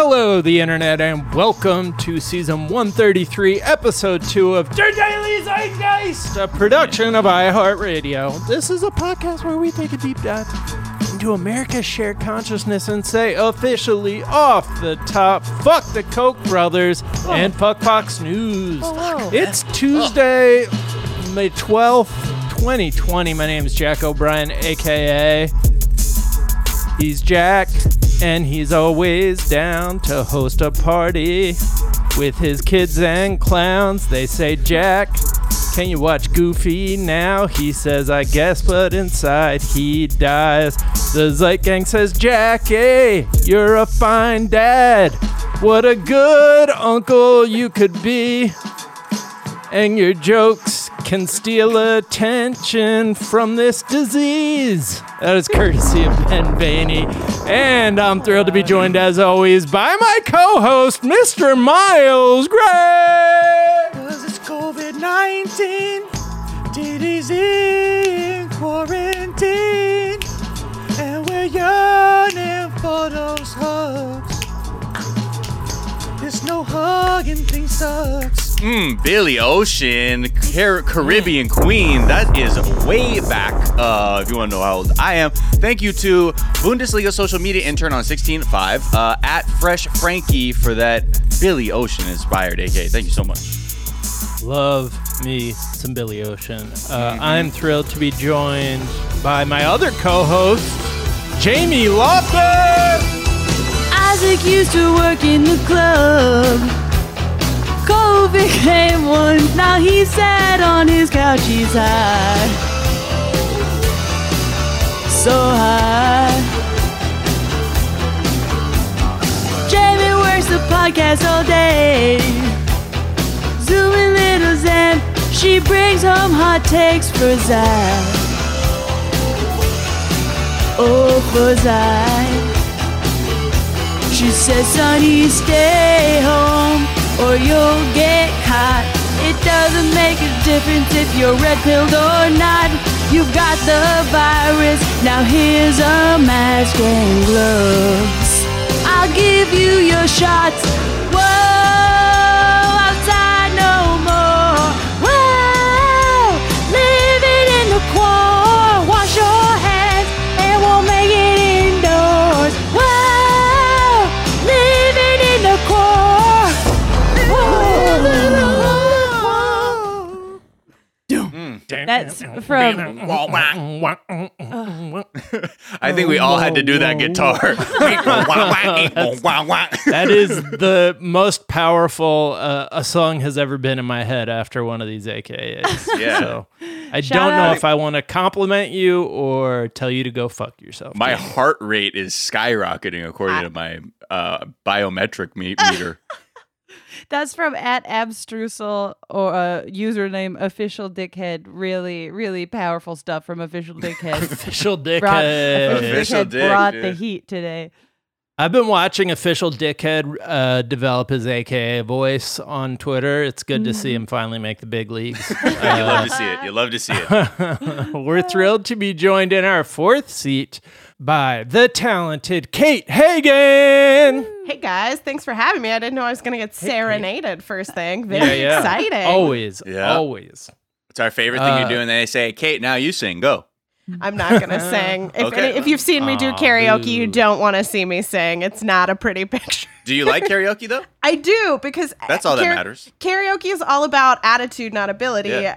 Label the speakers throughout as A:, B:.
A: Hello, the internet, and welcome to season 133, episode 2 of Der Daily Zeitgeist, a production of iHeartRadio. This is a podcast where we take a deep dive into America's shared consciousness and say officially off the top, fuck the Koch brothers and oh. fuck Fox News. Oh, it's oh. Tuesday, May 12th, 2020. My name is Jack O'Brien, aka He's Jack, and he's always down to host a party with his kids and clowns. They say, Jack, can you watch Goofy now? He says, I guess, but inside he dies. The Zeit Gang says, Jackie, you're a fine dad. What a good uncle you could be. And your jokes can steal attention from this disease. That is courtesy of Ben Vaney. And I'm thrilled to be joined, as always, by my co host, Mr. Miles Gray.
B: Cause it's COVID 19. Diddy's in quarantine. And we're yearning for those hugs. There's no hugging, thing sucks.
C: Mm, Billy Ocean, Car- Caribbean Queen. That is way back. Uh, if you want to know how old I am, thank you to Bundesliga social media intern on 16.5 uh, at Fresh Frankie for that Billy Ocean inspired AK. Thank you so much.
A: Love me some Billy Ocean. Uh, I'm thrilled to be joined by my other co host, Jamie Loftus.
D: Isaac used to work in the club. COVID came once, now he's sat on his couch, he's high. So high. Jamie works the podcast all day. Zooming little Zen, she brings home hot takes for Zach. Oh, for Zach. She says, Sonny, stay home or you'll get caught. It doesn't make a difference if you're red pilled or not. You've got the virus, now here's a mask and gloves. I'll give you your shots. That's from
C: I think we all had to do that guitar.
A: That is the most powerful uh, a song has ever been in my head after one of these AKAs.
C: Yeah.
A: So I
D: Shout
A: don't know
D: out-
A: if I want to compliment you or tell you to go fuck yourself.
C: my heart rate is skyrocketing according to my uh, biometric me- meter.
D: That's from at Abstrusel or uh, username official dickhead. Really, really powerful stuff from official dickhead.
A: official dickhead.
D: brought, official
C: Official
D: dickhead
C: dick,
D: brought
C: yeah.
D: the heat today.
A: I've been watching official dickhead uh, develop his AKA voice on Twitter. It's good to see him finally make the big leagues.
C: you love to see it. You love to see it.
A: We're thrilled to be joined in our fourth seat by the talented Kate Hagen.
E: Hey guys, thanks for having me. I didn't know I was going to get serenaded first thing. Very
A: Yeah, yeah.
E: exciting.
A: Always,
C: Yeah.
A: always.
C: It's our favorite thing you
A: Uh,
C: do, and they say, "Kate, now you sing. Go."
E: I'm not going to sing. If,
C: Okay.
E: any, if you've seen me do
A: Aw,
E: karaoke, you don't want to see me sing. It's not a pretty picture.
C: Do you like karaoke though?
E: I do because
C: That's all that
E: kara-
C: matters.
E: Karaoke is all about attitude, not ability.
C: Yeah,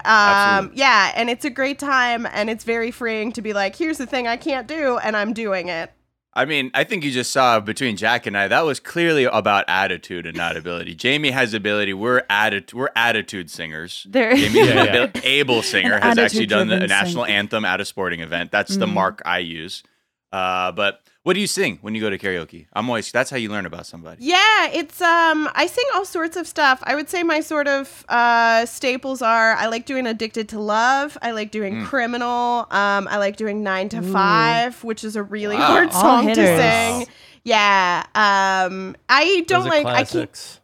E: um, yeah, and it's a great time, and it's very freeing to be like, "Here's the thing I can't do," and I'm doing it.
C: I mean, I think you just saw between Jack and I that was clearly about attitude and not ability. Jamie has ability. We're atti- We're attitude singers.
D: There-
C: Jamie's
A: Yeah, yeah.
C: able singer
D: An
C: has actually done the national anthem at a sporting event. That's the mark I use. Uh, but what do you sing when you go to karaoke? I'm always that's how you learn about somebody.
E: Yeah, it's um I sing all sorts of stuff. I would say my sort of uh staples are I like doing Addicted to Love, I like doing Criminal, um I like doing 9 to 5, which is a really
C: Wow.
E: hard
D: All
E: song to
D: hitters.
E: sing. Yeah. Um I don't
A: Those are
E: like I can't
A: classics.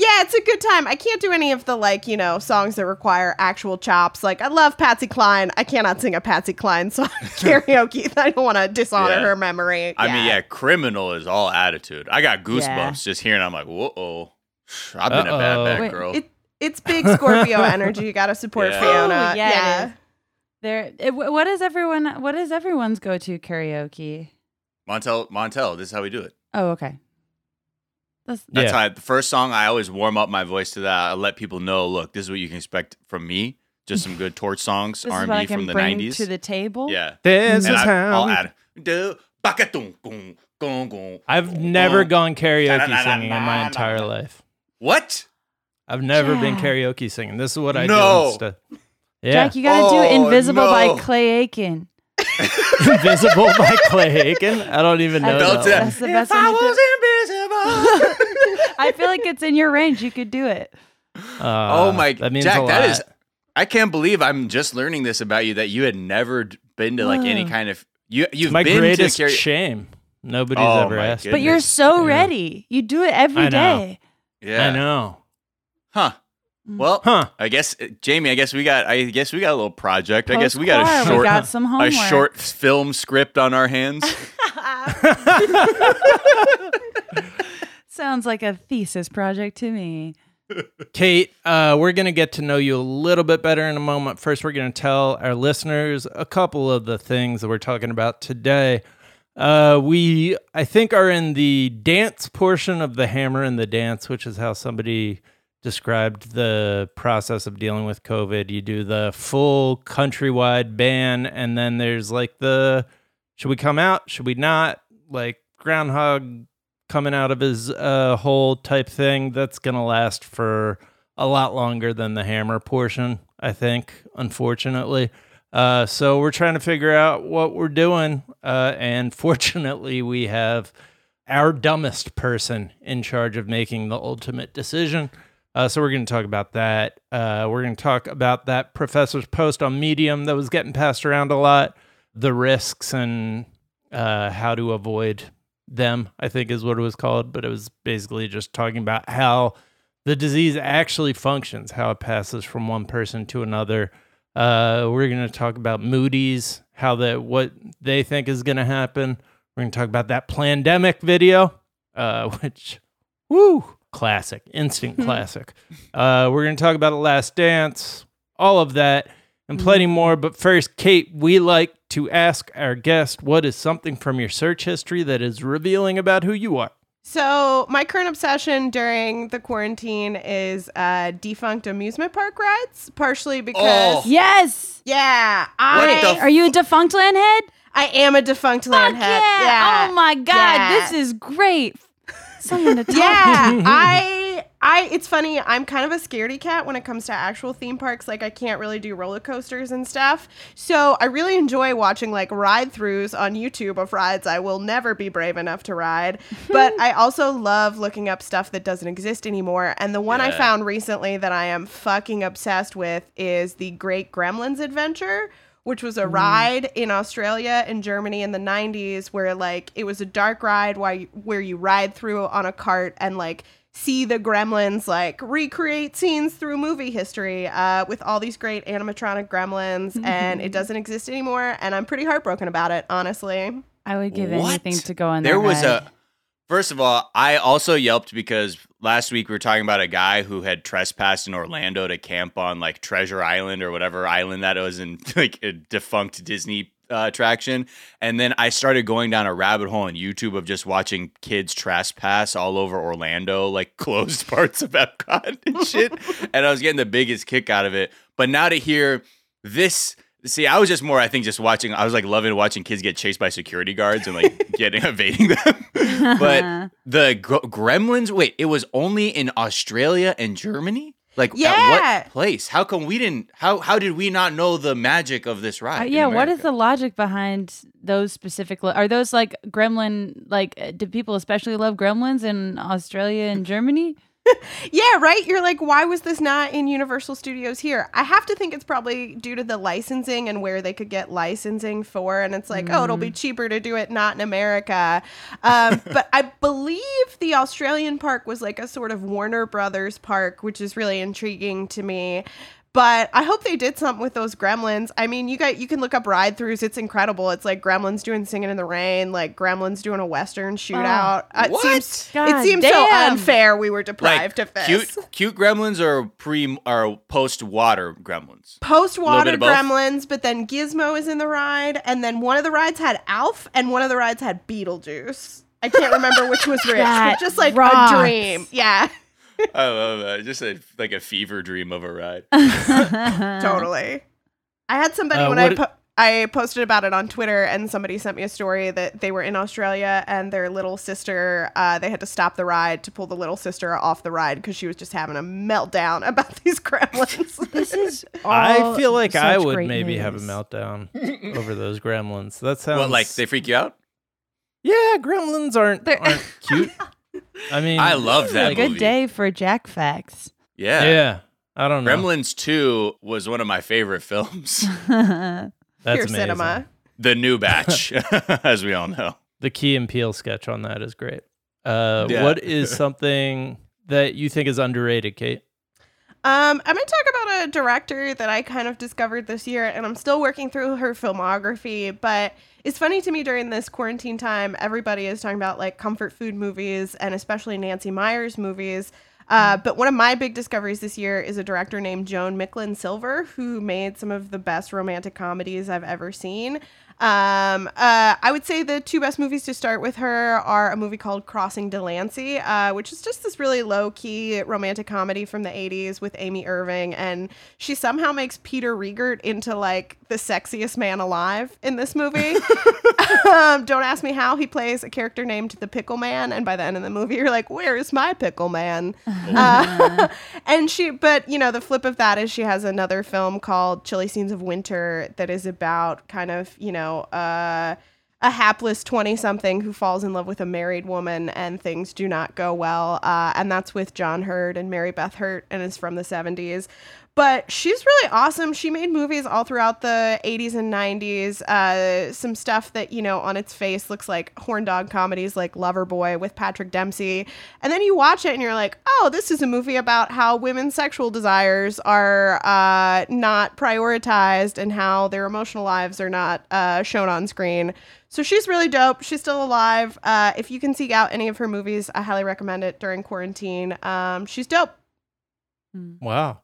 E: Yeah, it's a good time. I can't do any of the like, you know, songs that require actual chops. Like I love Patsy Cline. I cannot sing a Patsy Cline song karaoke. I don't want to dishonor
C: Yeah.
E: her memory.
C: I mean, yeah, criminal is all attitude. I got goosebumps
D: Yeah.
C: just hearing. I'm like, whoa, I've been a
A: Uh-oh.
C: bad bad
D: Wait,
C: girl.
E: It, it's big Scorpio energy. You got to support
C: Yeah.
E: Fiona.
D: Oh, yeah,
E: yeah.
D: There. It, what is everyone? What is everyone's go-to karaoke?
C: Montell, Montell, this is how we do it.
D: Oh, okay. That's,
C: That's
A: Yeah.
C: how I, the first song I always warm up my voice to that. I let people know, look, this is what you can expect from me. Just some good torch songs, R
D: is
C: and
D: what I
C: B
D: can
C: from the
D: bring
C: '90s.
D: to the table.
C: yeah,
A: This
C: and
A: is
C: I,
A: how.
C: I'll
A: we-
C: add. Do bakatung, gung, gung, gung,
A: I've never gone karaoke singing in my entire life.
C: What?
A: I've never been karaoke singing. This is what I
C: No.
A: do instead. Yeah.
D: Jack, you gotta
C: Oh,
D: do "Invisible"
C: no.
D: by Clay Aiken.
A: Invisible by Clay Aiken. I don't even know
C: Belt
A: that.
D: That's the
C: If
D: best
C: I
D: one to do.
C: was invisible.
D: I feel like it's in your range. You could do it.
A: Uh,
C: oh my,
A: that means
C: Jack,
A: a lot.
C: is. I can't believe I'm just learning this about you. That you had never been to like any kind of you. You've
A: my
C: been
A: greatest
C: to karaoke.
A: shame. Nobody's
C: Oh
A: ever asked.
C: goodness.
D: But you're
C: Goodness.
D: so
A: Yeah.
D: ready. You do it every
A: I know.
D: day.
C: yeah.
A: I know.
C: Huh.
D: Mm.
C: Well,
A: Huh.
C: I guess uh, Jamie. I guess we got. I guess we got a little project. I guess we got a short,
D: got some
C: a short film script on our hands.
D: Sounds like a thesis project to me.
A: Kate, uh, we're going to get to know you a little bit better in a moment. First, we're going to tell our listeners a couple of the things that we're talking about today. Uh, we, I think, are in the dance portion of the hammer and the dance, which is how somebody described the process of dealing with COVID. You do the full countrywide ban, and then there's like the should we come out? Should we not? Like Groundhog coming out of his uh, hole type thing. That's going to last for a lot longer than the hammer portion, I think, unfortunately. Uh, so we're trying to figure out what we're doing. Uh, and fortunately, we have our dumbest person in charge of making the ultimate decision. Uh, so we're going to talk about that. Uh, we're going to talk about that professor's post on Medium that was getting passed around a lot, the risks and uh, how to avoid them, I think is what it was called. But it was basically just talking about how the disease actually functions, how it passes from one person to another. Uh, we're going to talk about Moody's, how that what they think is going to happen. We're going to talk about that pandemic video, uh, which, woo, classic, instant classic. Uh, we're going to talk about The Last Dance, all of that, and plenty more. But first, Kate, we like to ask our guest what is something from your search history that is revealing about who you are.
E: So my current obsession during the quarantine is uh, defunct amusement park rides, partially because
C: Oh.
D: Yes.
E: yeah,
C: What
E: I
C: the
D: Are you a Defunctland head?
E: I am a defunct
D: Fuck
E: landhead.
D: yeah.
E: Yeah.
D: Oh my god,
E: Yeah.
D: this is great. Someone to talk
E: yeah,
D: to.
E: I I it's funny, I'm kind of a scaredy cat when it comes to actual theme parks. Like I can't really do roller coasters and stuff. So I really enjoy watching like ride throughs on YouTube of rides I will never be brave enough to ride. But I also love looking up stuff that doesn't exist anymore. And the one I found recently that I am fucking obsessed with is the Great Gremlins Adventure which was a ride in Australia and Germany in the 90s where like it was a dark ride where you, where you ride through on a cart and like see the gremlins like recreate scenes through movie history uh, with all these great animatronic gremlins and it doesn't exist anymore and I'm pretty heartbroken about it honestly.
D: I would give
C: What?
D: anything to go on
C: there
D: that
C: was
D: ride.
C: a first of all i also yelped because last week we were talking about a guy who had trespassed in orlando to camp on like treasure island or whatever island that was in like a defunct disney uh, attraction. And then i started going down a rabbit hole on youtube of just watching kids trespass all over orlando like closed parts of epcot and shit. And i was getting the biggest kick out of it. But now to hear this See, I was just more, I think, just watching. I was like loving watching kids get chased by security guards and like getting evading them. but the gr- Gremlins, wait, it was only in Australia and Germany. Like, at
E: Yeah.
C: what place? How come we didn't? How how did we not know the magic of this ride?
D: Uh, yeah, what is the logic behind those specific? Lo- are those like gremlin? Like, uh, do people especially love gremlins in Australia and Germany?
E: Yeah, right? You're like, why was this not in Universal Studios here? I have to think it's probably due to the licensing and where they could get licensing for. And it's like, oh, it'll be cheaper to do it not in America. Um, but I believe the Australian park was like a sort of Warner Brothers park, which is really intriguing to me. But I hope they did something with those gremlins. I mean, you got you can look up ride throughs. It's incredible. It's like gremlins doing singing in the rain, like gremlins doing a western shootout. Uh, it
C: What?
E: seems
D: God
E: it seems so unfair. We were
C: Like
E: deprived of this.
C: cute, cute gremlins or pre or post water gremlins.
E: post water
C: bit of both?
E: gremlins, but then Gizmo is in the ride, and then one of the rides had Alf, and one of the rides had Beetlejuice. I can't remember which was which,
D: That
E: just like
D: rocks.
E: a dream. Yeah,
C: I love that. Just a, like a fever dream of a ride.
E: totally. I had somebody
A: Uh,
E: when I po- I posted about it on Twitter, and somebody sent me a story that they were in Australia and their little sister. Uh, they had to stop the ride to pull the little sister off the ride because she was just having a meltdown about these gremlins.
D: This is.
A: I feel like I would
D: great
A: maybe have a meltdown over those gremlins. That sounds
C: What, like they freak you out?
A: Yeah, gremlins aren't
D: They're-
A: aren't cute. I mean,
C: I love that
D: Good
C: movie.
D: day for Jack Facts.
C: Yeah.
A: Yeah, I don't know.
C: Gremlins 2 was one of my favorite films.
A: That's
E: Pure
A: amazing.
E: cinema.
C: the new batch, as we all know.
A: The Key and Peele sketch on that is great. Uh,
C: Yeah.
A: What is something that you think is underrated, Kate?
E: Um, I'm going to talk about a director that I kind of discovered this year, and I'm still working through her filmography. But it's funny to me during this quarantine time, everybody is talking about like comfort food movies and especially Nancy Meyers movies. Uh, but one of my big discoveries this year is a director named Joan Micklin Silver, who made some of the best romantic comedies I've ever seen. Um, uh, I would say the two best movies to start with her are a movie called Crossing Delancey, uh, which is just this really low key romantic comedy from the 80s with Amy Irving. And she somehow makes Peter Riegert into like the sexiest man alive in this movie. um, don't ask me how. He plays a character named the Pickle Man. And by the end of the movie, you're like, where is my Pickle Man? Uh, and she, but you know, the flip of that is she has another film called Chilly Scenes of Winter that is about kind of, you know, uh, a hapless 20 something who falls in love with a married woman and things do not go well. Uh, and that's with John Heard and Mary Beth Hurt and is from the 70s. But she's really awesome. She made movies all throughout the 80s and 90s. Uh, some stuff that, you know, on its face looks like horn dog comedies like Loverboy with Patrick Dempsey. And then you watch it and you're like, oh, this is a movie about how women's sexual desires are uh, not prioritized and how their emotional lives are not uh, shown on screen. So she's really dope. She's still alive. Uh, if you can seek out any of her movies, I highly recommend it during quarantine. Um, she's dope.
A: Wow.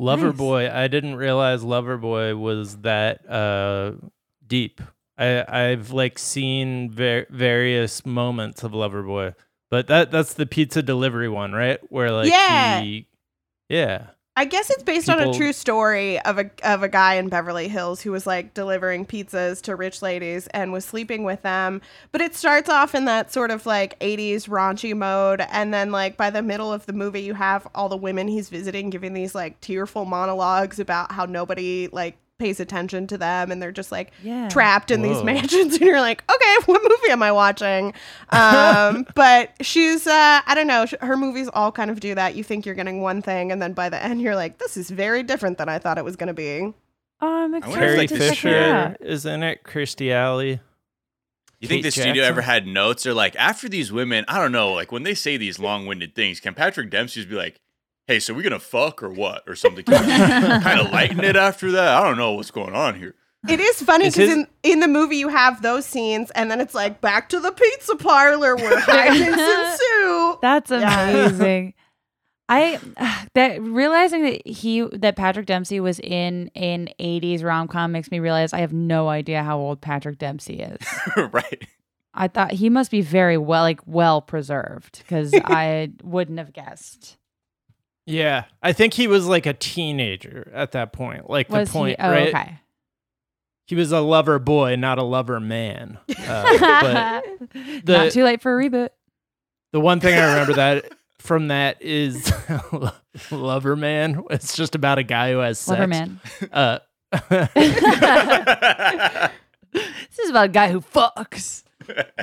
A: Loverboy. I didn't realize Loverboy was that uh, deep. I I've like seen ver- various moments of Loverboy, but that that's the pizza delivery one, right? Where like
E: Yeah.
A: he, yeah.
E: I guess it's based on a true story of a of a guy in Beverly Hills who was like delivering pizzas to rich ladies and was sleeping with them. But it starts off in that sort of like 80s raunchy mode and then like by the middle of the movie you have all the women he's visiting giving these like tearful monologues about how nobody like pays attention to them and they're just like
D: Yeah.
E: trapped in these mansions and you're like okay what movie am i watching um but she's uh i don't know her movies all kind of do that you think you're getting one thing and then by the end you're like this is very different than i thought it was going to be
D: Oh, I'm excited
A: Carrie
C: like,
D: to
C: the
D: check it
A: Fisher is in it. Kirstie Alley.
C: You think
A: Kate
C: the studio ever had notes? They're like, after these women, I don't know, like when they say these long winded things, can Patrick Dempsey just be like, hey, so we gonna fuck or what? Or something. kind of lighten it after that? I don't know what's going on here.
E: it is funny because
A: his-
E: in, in the movie you have those scenes and then it's like back to the pizza parlor where hijinks ensue
D: That's amazing. I that realizing that he that Patrick Dempsey was in an 80s rom-com makes me realize I have no idea how old Patrick Dempsey is.
C: right.
D: I thought he must be very well like well preserved cuz I wouldn't have guessed.
A: Yeah, I think he was like a teenager at that point. Like
D: Was
A: the point,
D: he? Oh,
A: right?
D: okay.
A: He was a lover boy, not a lover man. Uh, but the
D: Not too late for a reboot.
A: the one thing I remember that from that is lover man. It's just about a guy who has sex.
D: Lover man.
A: Uh,
D: This is about a guy who fucks.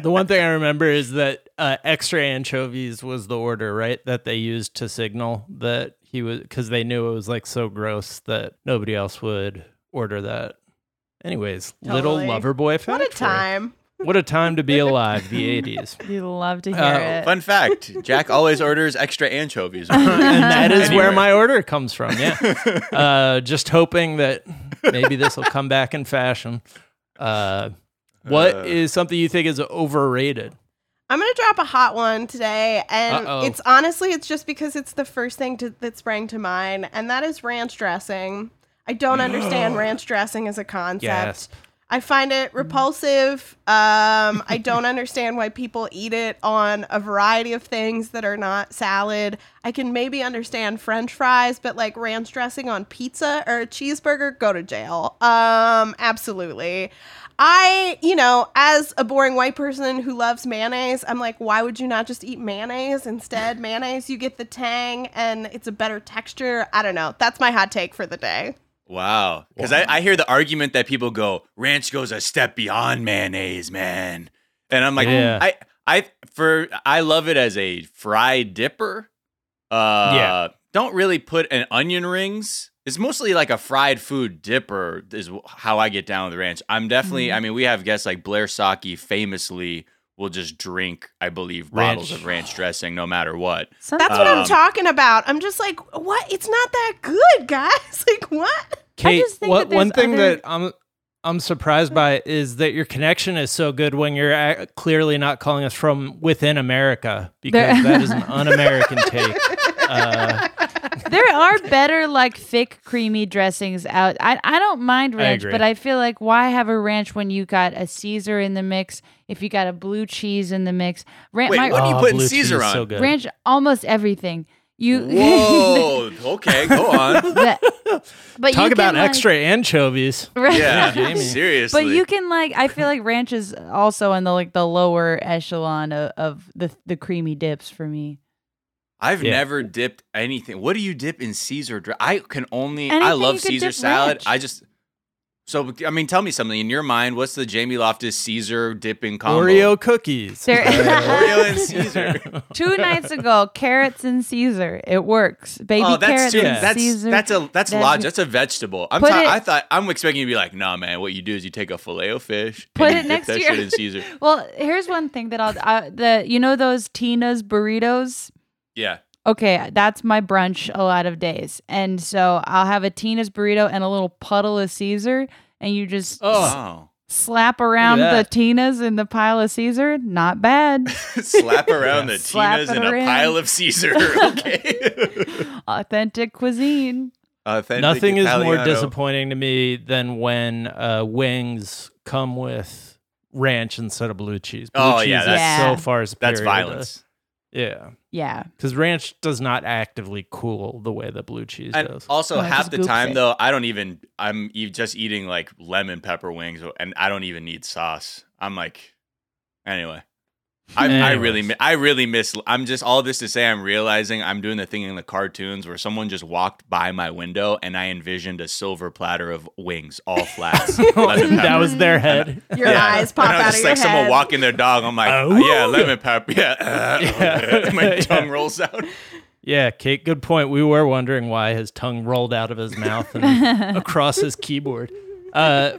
A: The one thing I remember is that uh, extra anchovies was the order, right? That they used to signal that he was because they knew it was like so gross that nobody else would order that. Anyways, little
E: Totally.
A: lover boy fact.
E: What a time.
A: What a time to be alive, the 80s.
D: You love to hear
A: Uh,
D: it.
C: Fun fact: Jack always orders extra anchovies.
A: and that is where my order comes from. Yeah, uh, just hoping that maybe this will come back in fashion. Uh, what
C: Uh.
A: is something you think is overrated?
E: I'm gonna drop a hot one today, and
A: Uh-oh.
E: it's honestly it's just because it's the first thing to, that sprang to mind, and that is ranch dressing. I don't understand ranch dressing as a concept.
A: Gasp.
E: I find it repulsive. Um, I don't understand why people eat it on a variety of things that are not salad. I can maybe understand French fries, but like ranch dressing on pizza or a cheeseburger, go to jail. Um, absolutely. I, you know, as a boring white person who loves mayonnaise, I'm like, why would you not just eat mayonnaise instead? mayonnaise, you get the tang and it's a better texture. I don't know. That's my hot take for the day.
C: Wow. Because I, I hear the argument that people go, ranch goes a step beyond mayonnaise, man. And I'm like,
A: Yeah.
C: I, I, for, I love it as a fried dipper. Uh,
A: Yeah.
C: Don't really put an onion rings. It's mostly like a fried food dipper, is how I get down with the ranch. I'm definitely,
A: Mm-hmm.
C: I mean, we have guests like Blair Socci famously will just drink, I believe, bottles of ranch dressing no matter what.
D: Some-
E: That's what I'm
C: Um,
E: talking about. I'm just like, what? It's not that good, guys. Like, what?
A: Kate,
D: just think
A: what,
D: that
A: one thing
D: other-
A: that I'm I'm surprised by is that your connection is so good when you're clearly not calling us from within America because that is an un-American take. Uh,
D: there are better like thick creamy dressings out i, I don't mind ranch
A: agree.
D: but i feel like why have a ranch when you got a caesar in the mix if you got a blue cheese in the mix Ran-
C: Wait,
D: my,
C: what do you
A: oh,
C: put in
A: blue
C: Caesar on?
A: So good.
D: ranch almost everything you
C: Whoa. okay, go on.
D: the- but
A: Talk
D: you
A: about
D: can, like-
A: extra anchovies.
D: Right.
C: Yeah,
A: Jamie.
C: seriously.
D: But you can like I feel like ranch is also in the like the lower echelon of, of the the creamy dips for me.
C: I've
A: Yeah.
C: never dipped anything. What do you dip in Caesar? dr- I can only. I love Caesar salad.
D: ranch.
C: I just. So I mean, tell me something in your mind. What's the Jamie Loftus Caesar dipping combo?
A: Oreo cookies.
D: There-
C: Oreo and Caesar.
D: Two nights ago, carrots and Caesar. It works. Baby
C: oh, that's
D: carrots
C: too,
D: and
C: that's
D: Caesar.
C: that's a that's
D: That-
C: lodge. That's a vegetable. I'm ta-
D: it-
C: I thought I'm expecting you to be like, nah, man. What you do is you take a fillet of fish,
D: Put
C: and you
D: it
C: dip
D: next
C: that
D: to your-
C: shit in Caesar.
D: Well, here's one thing that I'll uh, the you know those Tina's burritos.
C: Yeah.
D: Okay, that's my brunch a lot of days, and so I'll have a Tina's burrito and a little puddle of Caesar, and you just
A: Oh.
C: Oh.
D: slap around the
A: that.
D: Tina's in the pile of Caesar. Not bad.
C: Slap around the
D: Slap
C: Tinas
D: it
C: in a
D: around.
C: pile of Caesar. Okay.
D: Authentic cuisine.
C: Authentic
A: Nothing is more disappointing to me than when uh, wings come with ranch instead of blue cheese. Blue
C: Oh,
A: cheese
C: yeah,
A: is
D: that's-
A: so far superior.
C: That's
A: to-
C: violence.
A: Yeah,
D: Yeah.
A: because ranch does not actively cool the way that blue cheese
C: And
A: does.
C: also,
D: Oh,
C: half the time
D: it.
C: though, I don't even. I'm e- just eating like lemon pepper wings, and I don't even need sauce. I'm like, anyway. I, I really, mi- I really miss. I'm just all this to say. I'm realizing I'm doing the thing in the cartoons where someone just walked by my window and I envisioned a silver platter of wings, all flats.
A: that was their head.
E: Your eyes pop
C: and I was
E: out
C: just
E: of
C: like
E: your
C: someone
E: head.
C: walking their dog. I'm like,
A: Oh.
C: yeah, lemon pepper. Yeah,
A: Yeah.
C: my
A: Yeah.
C: tongue rolls out.
A: Yeah, Kate, good point. We were wondering why his tongue rolled out of his mouth and across his keyboard. Uh,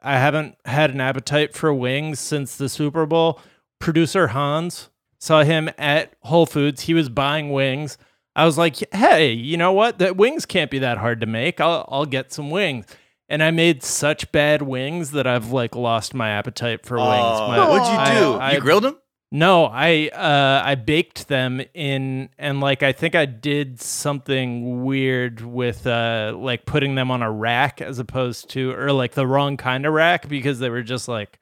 A: I haven't had an appetite for wings since the Super Bowl. Producer Hans saw him at Whole Foods. He was buying wings. I was like, "Hey, you know what? The wings can't be that hard to make. I'll I'll get some wings." And I made such bad wings that I've like lost my appetite for wings.
C: Oh,
A: My-
C: what'd you do?
A: I-
C: you grilled them?
A: no, I uh I baked them in and like I think I did something weird with uh like putting them on a rack as opposed to or like the wrong kind of rack because they were just like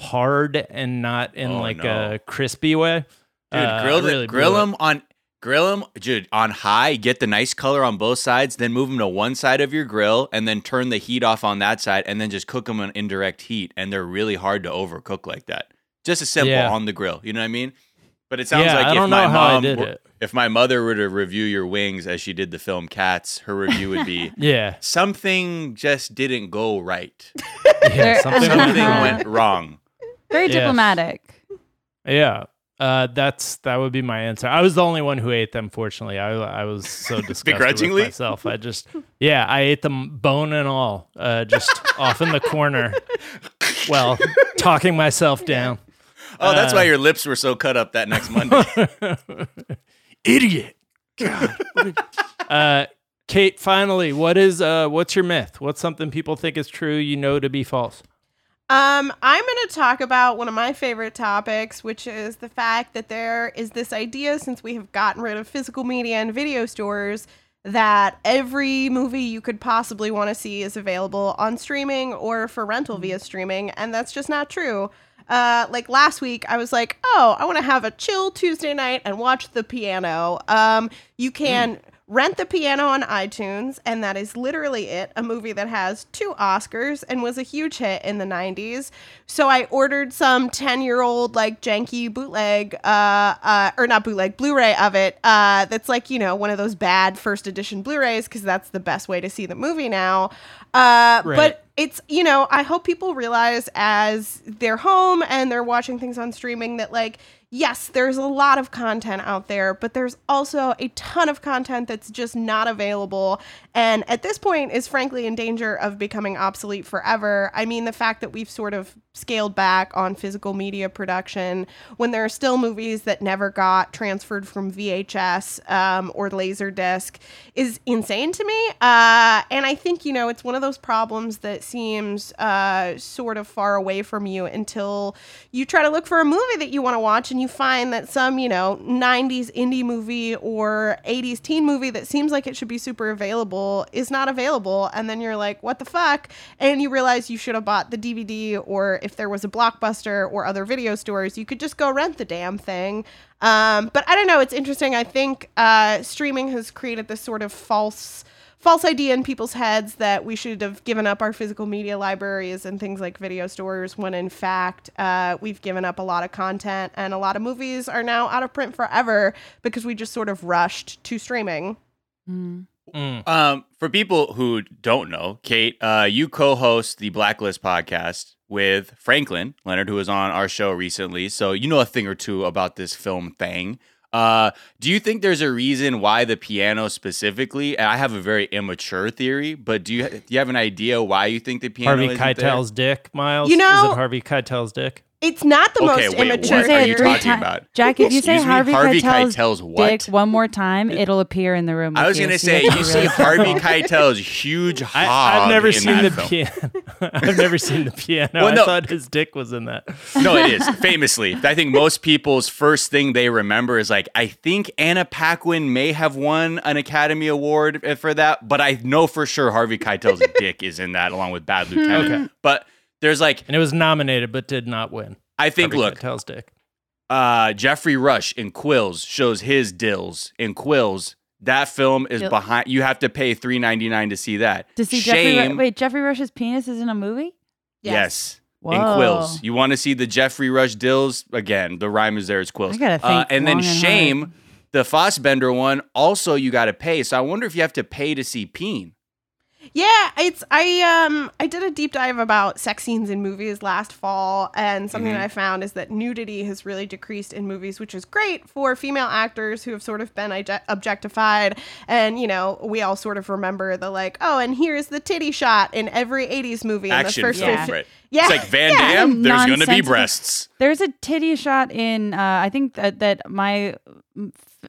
A: hard and not in
C: Oh,
A: like
C: no.
A: a crispy way.
C: Dude,
A: Uh,
C: grill
A: really
C: grill them on grill them, dude, on high. Get the nice color on both sides, then move them to one side of your grill, and then turn the heat off on that side, and then just cook them on indirect heat. And they're really hard to overcook like that. Just a simple
A: Yeah.
C: on the grill. You know what I mean? But it sounds
A: Yeah,
C: like
A: I
C: if
A: don't
C: my
A: know how I
C: mom,
A: did
C: were-
A: it.
C: if my mother were to review your wings as she did the film Cats, her review would be
A: Yeah.
C: something just didn't go right.
A: Yeah, something,
C: Something went wrong.
D: Very
A: Yes.
D: diplomatic.
A: Yeah. Uh, that's that would be my answer. I was the only one who ate them. Fortunately, I I was so disgusted
C: Begrudgingly?
A: with myself. I just yeah, I ate them bone and all, uh, just off in the corner. Well, talking myself down.
C: Oh, that's
A: Uh,
C: why your lips were so cut up that next Monday.
A: Idiot. God. uh, Kate, finally, what is uh, what's your myth? What's something people think is true, you know to be false?
E: Um, I'm going to talk about one of my favorite topics, which is the fact that there is this idea since we have gotten rid of physical media and video stores that every movie you could possibly want to see is available on streaming or for rental via streaming, and that's just not true. Uh, like last week, I was like, "Oh, I want to have a chill Tuesday night and watch The Piano." Um, you can rent The Piano on iTunes, and that is literally it. A movie that has two Oscars and was a huge hit in the '90s. So I ordered some ten-year-old like janky bootleg, uh, uh, or not bootleg, Blu-ray of it. Uh, that's like you know one of those bad first edition Blu-rays because that's the best way to see the movie now. Uh,
A: Right.
E: But it's you know i hope people realize as they're home and they're watching things on streaming that like yes there's a lot of content out there but there's also a ton of content that's just not available. And at this point is frankly in danger of becoming obsolete forever. I mean the fact that we've sort of scaled back on physical media production. When there are still movies that never got transferred from vhs um, or laserdisc is insane to me. Uh, and i think you know it's one of those problems that seems uh, sort of far away from you until you try to look for a movie that you want to watch and you find that some you know 90s indie movie or 80s teen movie that seems like it should be super available is not available. And then you're like what the fuck? And you realize you should have bought the dvd or if there was a blockbuster or other video stores you could just go rent the damn thing. Um, but i don't know it's interesting. I think uh, streaming has created this sort of false false idea in people's heads that we should have given up our physical media libraries and things like video stores when in fact uh, we've given up a lot of content and a lot of movies are now out of print forever because we just sort of rushed to streaming.
D: Mm.
A: Mm.
C: Um, for people who don't know, Kate, uh, you co-host the Blacklist podcast with Franklin Leonard, who was on our show recently. So you know a thing or two about this film thing. Uh, do you think there's a reason why the piano specifically? I have a very immature theory, but do you do you have an idea why you think the piano?
A: Harvey
C: isn't there?
A: Keitel's dick, Miles.
E: You know-
A: is it Harvey Keitel's dick?
E: It's not the
C: Okay,
E: most
C: wait,
E: immature
C: what
D: Say
C: are
D: it
C: you talking
D: ti-
C: about?
D: Jack, if you say
C: me?
D: Harvey,
C: Harvey
D: Keitel's,
C: Keitel's what?
D: dick one more time, it'll appear in the room.
C: I was gonna say you see Harvey
D: careful.
C: Keitel's huge hog.
A: I, I've never
C: in
A: seen
C: that
A: the
C: film.
A: piano. I've never seen the piano.
C: Well,
A: I thought his dick was in that.
C: no, it is famously. I think most people's first thing they remember is like, I think Anna Paquin may have won an Academy Award uh, for that, but I know for sure Harvey Keitel's dick is in that, along with Bad Lieutenant.
A: Okay.
C: But there's like,
A: And it was nominated but did not win.
C: I think,
A: Harvey
C: look,
A: tells dick.
C: uh, Geoffrey Rush in Quills shows his dills in Quills. That film is
D: Dill-
C: behind. You have to pay three ninety nine to see that.
D: To see Geoffrey,
C: Shame.
D: Ru- wait, Geoffrey Rush's penis is in a movie?
C: Yes. In
D: Whoa.
C: Quills. You want to see the Geoffrey Rush dills? Again, the rhyme is there. It's Quills.
D: I gotta
C: Uh, and then
D: and
C: Shame,
D: hard.
C: the Fassbender one, also you got to pay. So I wonder if you have to pay to see Peen.
E: Yeah, it's I um I did a deep dive about sex scenes in movies last fall and something
C: Mhm.
E: that I found is that nudity has really decreased in movies, which is great for female actors who have sort of been objectified and you know, we all sort of remember the like, oh, and here's the titty shot in every 80s movie in
C: Action
E: the first
C: film,
E: 50
C: right?
E: Yeah.
C: It's like Van
E: yeah.
C: Damme, there's going to be breasts.
D: There's a titty shot in. Uh, I think that that my,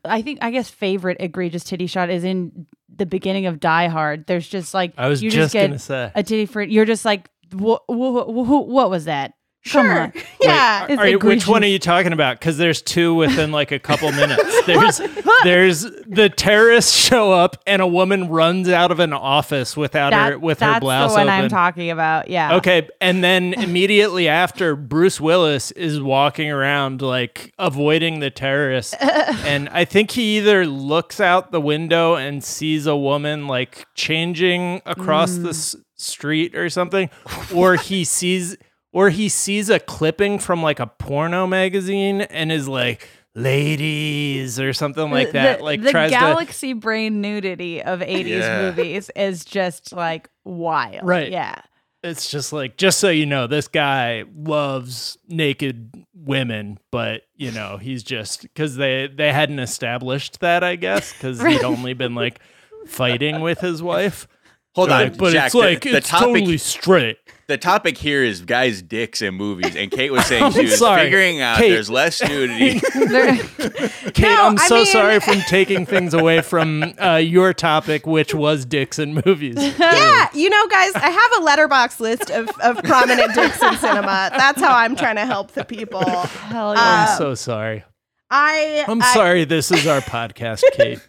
D: I think I guess favorite egregious titty shot is in the beginning of Die Hard. There's just like
A: I was
D: you
A: just,
D: just
A: gonna say.
D: a titty for you're just like what what, what was that? Come
E: Sure.
D: on.
E: Yeah.
D: It's
A: All right, which one are you talking about? Because there's two within like a couple minutes. There's there's the terrorists show up and a woman runs out of an office without her with her
D: that's
A: blouse
D: the one
A: open.
D: I'm talking about. Yeah.
A: Okay, and then immediately after, Bruce Willis is walking around like avoiding the terrorists, and I think he either looks out the window and sees a woman like changing across the mm. s- street or something, or he sees, or he sees a clipping from like a porno magazine and is like. Ladies, or something like that.
D: The,
A: like
D: the
A: tries to
D: galaxy brain nudity of 80s
C: Yeah.
D: movies is just like wild.
A: Right.
D: Yeah.
A: it's just like just so you know, this guy loves naked women, but you know he's just because they they hadn't established that, I guess, because he'd only been like fighting with his wife.
C: Hold
A: They're
C: on,
A: but
C: Jack,
A: it's
C: the-
A: like
C: the
A: it's
C: topic-
A: totally straight.
C: The topic here is guys' dicks in movies, and Kate was saying she was
A: sorry.
C: figuring out
A: Kate.
C: there's less nudity.
D: There-
A: Kate,
E: No,
A: I'm
E: I
A: so
E: mean-
A: sorry for taking things away from uh, your topic, which was dicks in movies.
E: Yeah, you know, guys, I have a letterbox list of, of prominent dicks in cinema. That's how I'm trying to help the people.
D: Hell yeah.
A: I'm
E: Um,
A: so sorry.
E: I
A: I'm
E: I-
A: sorry. This is our podcast, Kate.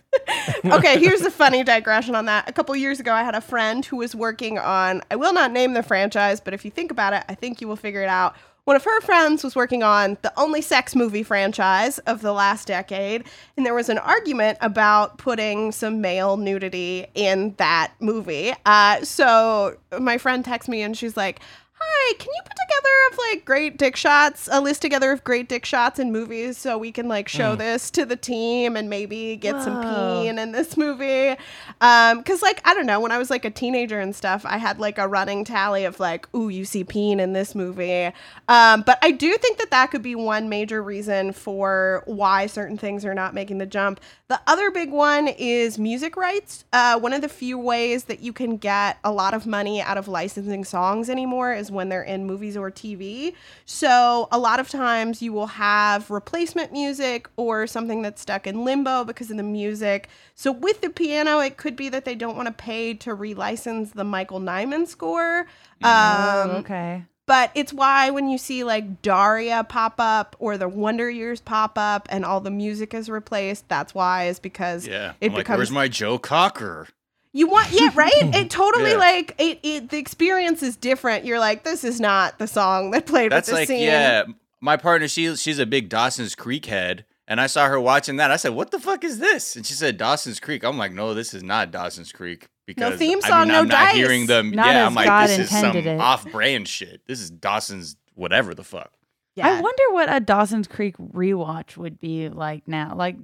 E: okay, here's a funny digression on that. A couple years ago, I had a friend who was working on, I will not name the franchise, but if you think about it, I think you will figure it out. One of her friends was working on the only sex movie franchise of the last decade, and there was an argument about putting some male nudity in that movie. Uh, so my friend texts me and she's like, Hi, can you put together of like great dick shots, a list together of great dick shots in movies so we can like show this to the team and maybe get some peen in this movie? Um, cause like, I don't know, when I was like a teenager and stuff, I had like a running tally of like, ooh, you see peen in this movie. Um, but I do think that that could be one major reason for why certain things are not making the jump. The other big one is music rights. Uh, one of the few ways that you can get a lot of money out of licensing songs anymore is when they're in movies or TV. So a lot of times you will have replacement music or something that's stuck in limbo because of the music. So with the piano, it could be that they don't want to pay to relicense the Michael Nyman score. Um,
D: oh, okay.
E: but it's why when you see like Daria pop up or the Wonder Years pop up and all the music is replaced, that's why is because
C: Yeah,
E: it
C: I'm like,
E: becomes
C: where's my Joe Cocker?
E: You want yeah right it totally
C: Yeah.
E: like it, it the experience is different. You're like this is not the song that played
C: That's
E: with the
C: like
E: scene.
C: yeah. My partner, she she's a big Dawson's Creek head, and I saw her watching that. I said, "What the fuck is this?" And she said, "Dawson's Creek." I'm like, "No, this is not Dawson's Creek." Because no
E: theme
C: I
E: song,
C: mean,
E: no
C: I'm not
E: dice.
C: hearing them.
D: Not
C: yeah, I'm like,
D: God
C: this is some
D: it.
C: off-brand shit. This is Dawson's whatever the fuck.
E: Yeah.
D: I wonder what a Dawson's Creek rewatch would be like now. Like,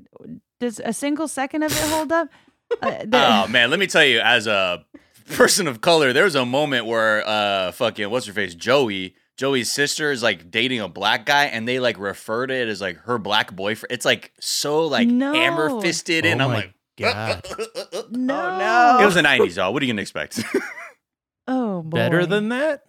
D: does a single second of it hold up? Uh, the-
C: Oh man, let me tell you, as a person of color, there was a moment where uh fucking what's her face, Joey, Joey's sister is like dating a black guy, and they like refer to it as like her black boyfriend. It's like so like
D: No.
C: hammer fisted,
A: Oh
C: and I'm
A: my
C: like,
A: God.
D: no,
E: no.
C: it was the '90s, y'all. What are you gonna expect?
D: Oh, boy.
A: Better than that?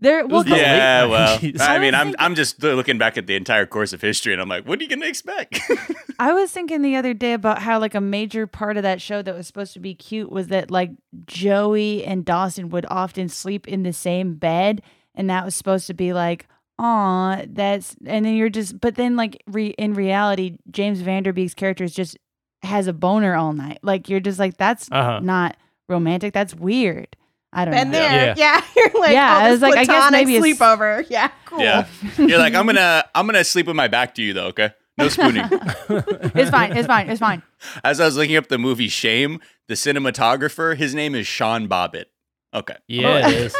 D: There. Well,
A: was the-
C: yeah, well, I
D: I
C: mean, I'm
D: thinking-
C: I'm just looking back at the entire course of history, and I'm like, what are you gonna expect?
D: I was thinking the other day about how like a major part of that show that was supposed to be cute was that like Joey and Dawson would often sleep in the same bed, and that was supposed to be like, aw, that's. And then you're just, but then like re, in reality, James Van Der Beek's character is just has a boner all night. Like you're just like that's
A: Uh-huh.
D: not romantic. That's weird. I don't
E: Been
D: know.
E: there, yeah. You're like,
D: Yeah,
E: oh,
D: I
E: this
D: was like, I guess
E: platonic
D: maybe it's-
E: sleepover. Yeah, cool.
C: yeah, you're like, I'm gonna I'm gonna sleep with my back to you though, okay? No spooning.
D: It's fine. It's fine. It's fine.
C: As I was looking up the movie Shame, the cinematographer, his name is Sean Bobbitt. Okay.
A: Yeah, it is.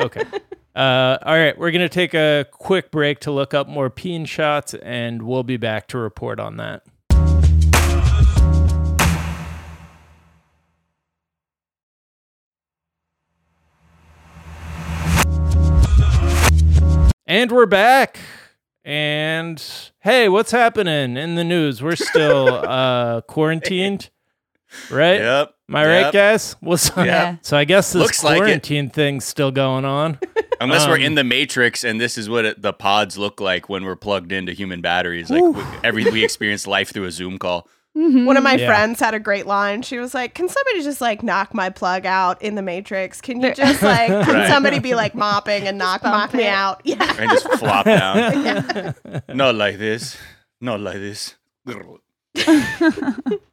A: okay. Uh, all right, we're gonna take a quick break to look up more peen shots, and we'll be back to report on that. And we're back. And hey, what's happening in the news? We're still uh, quarantined, right?
C: Yep.
A: Am I right, guys? What's up?
D: Yeah.
A: So I guess this
C: Looks like
A: quarantine thing's still going on.
C: Unless we're
A: Um,
C: in the Matrix and this is what it, the pods look like when we're plugged into human batteries. Like we, every we experience life through a Zoom call.
E: One of my
A: Yeah.
E: friends had a great line. She was like, "Can somebody just like knock my plug out in the Matrix? Can you just like can
C: Right.
E: somebody be like mopping and knock knock me out?" Yeah.
C: and just flop down. Not like this. Not like this.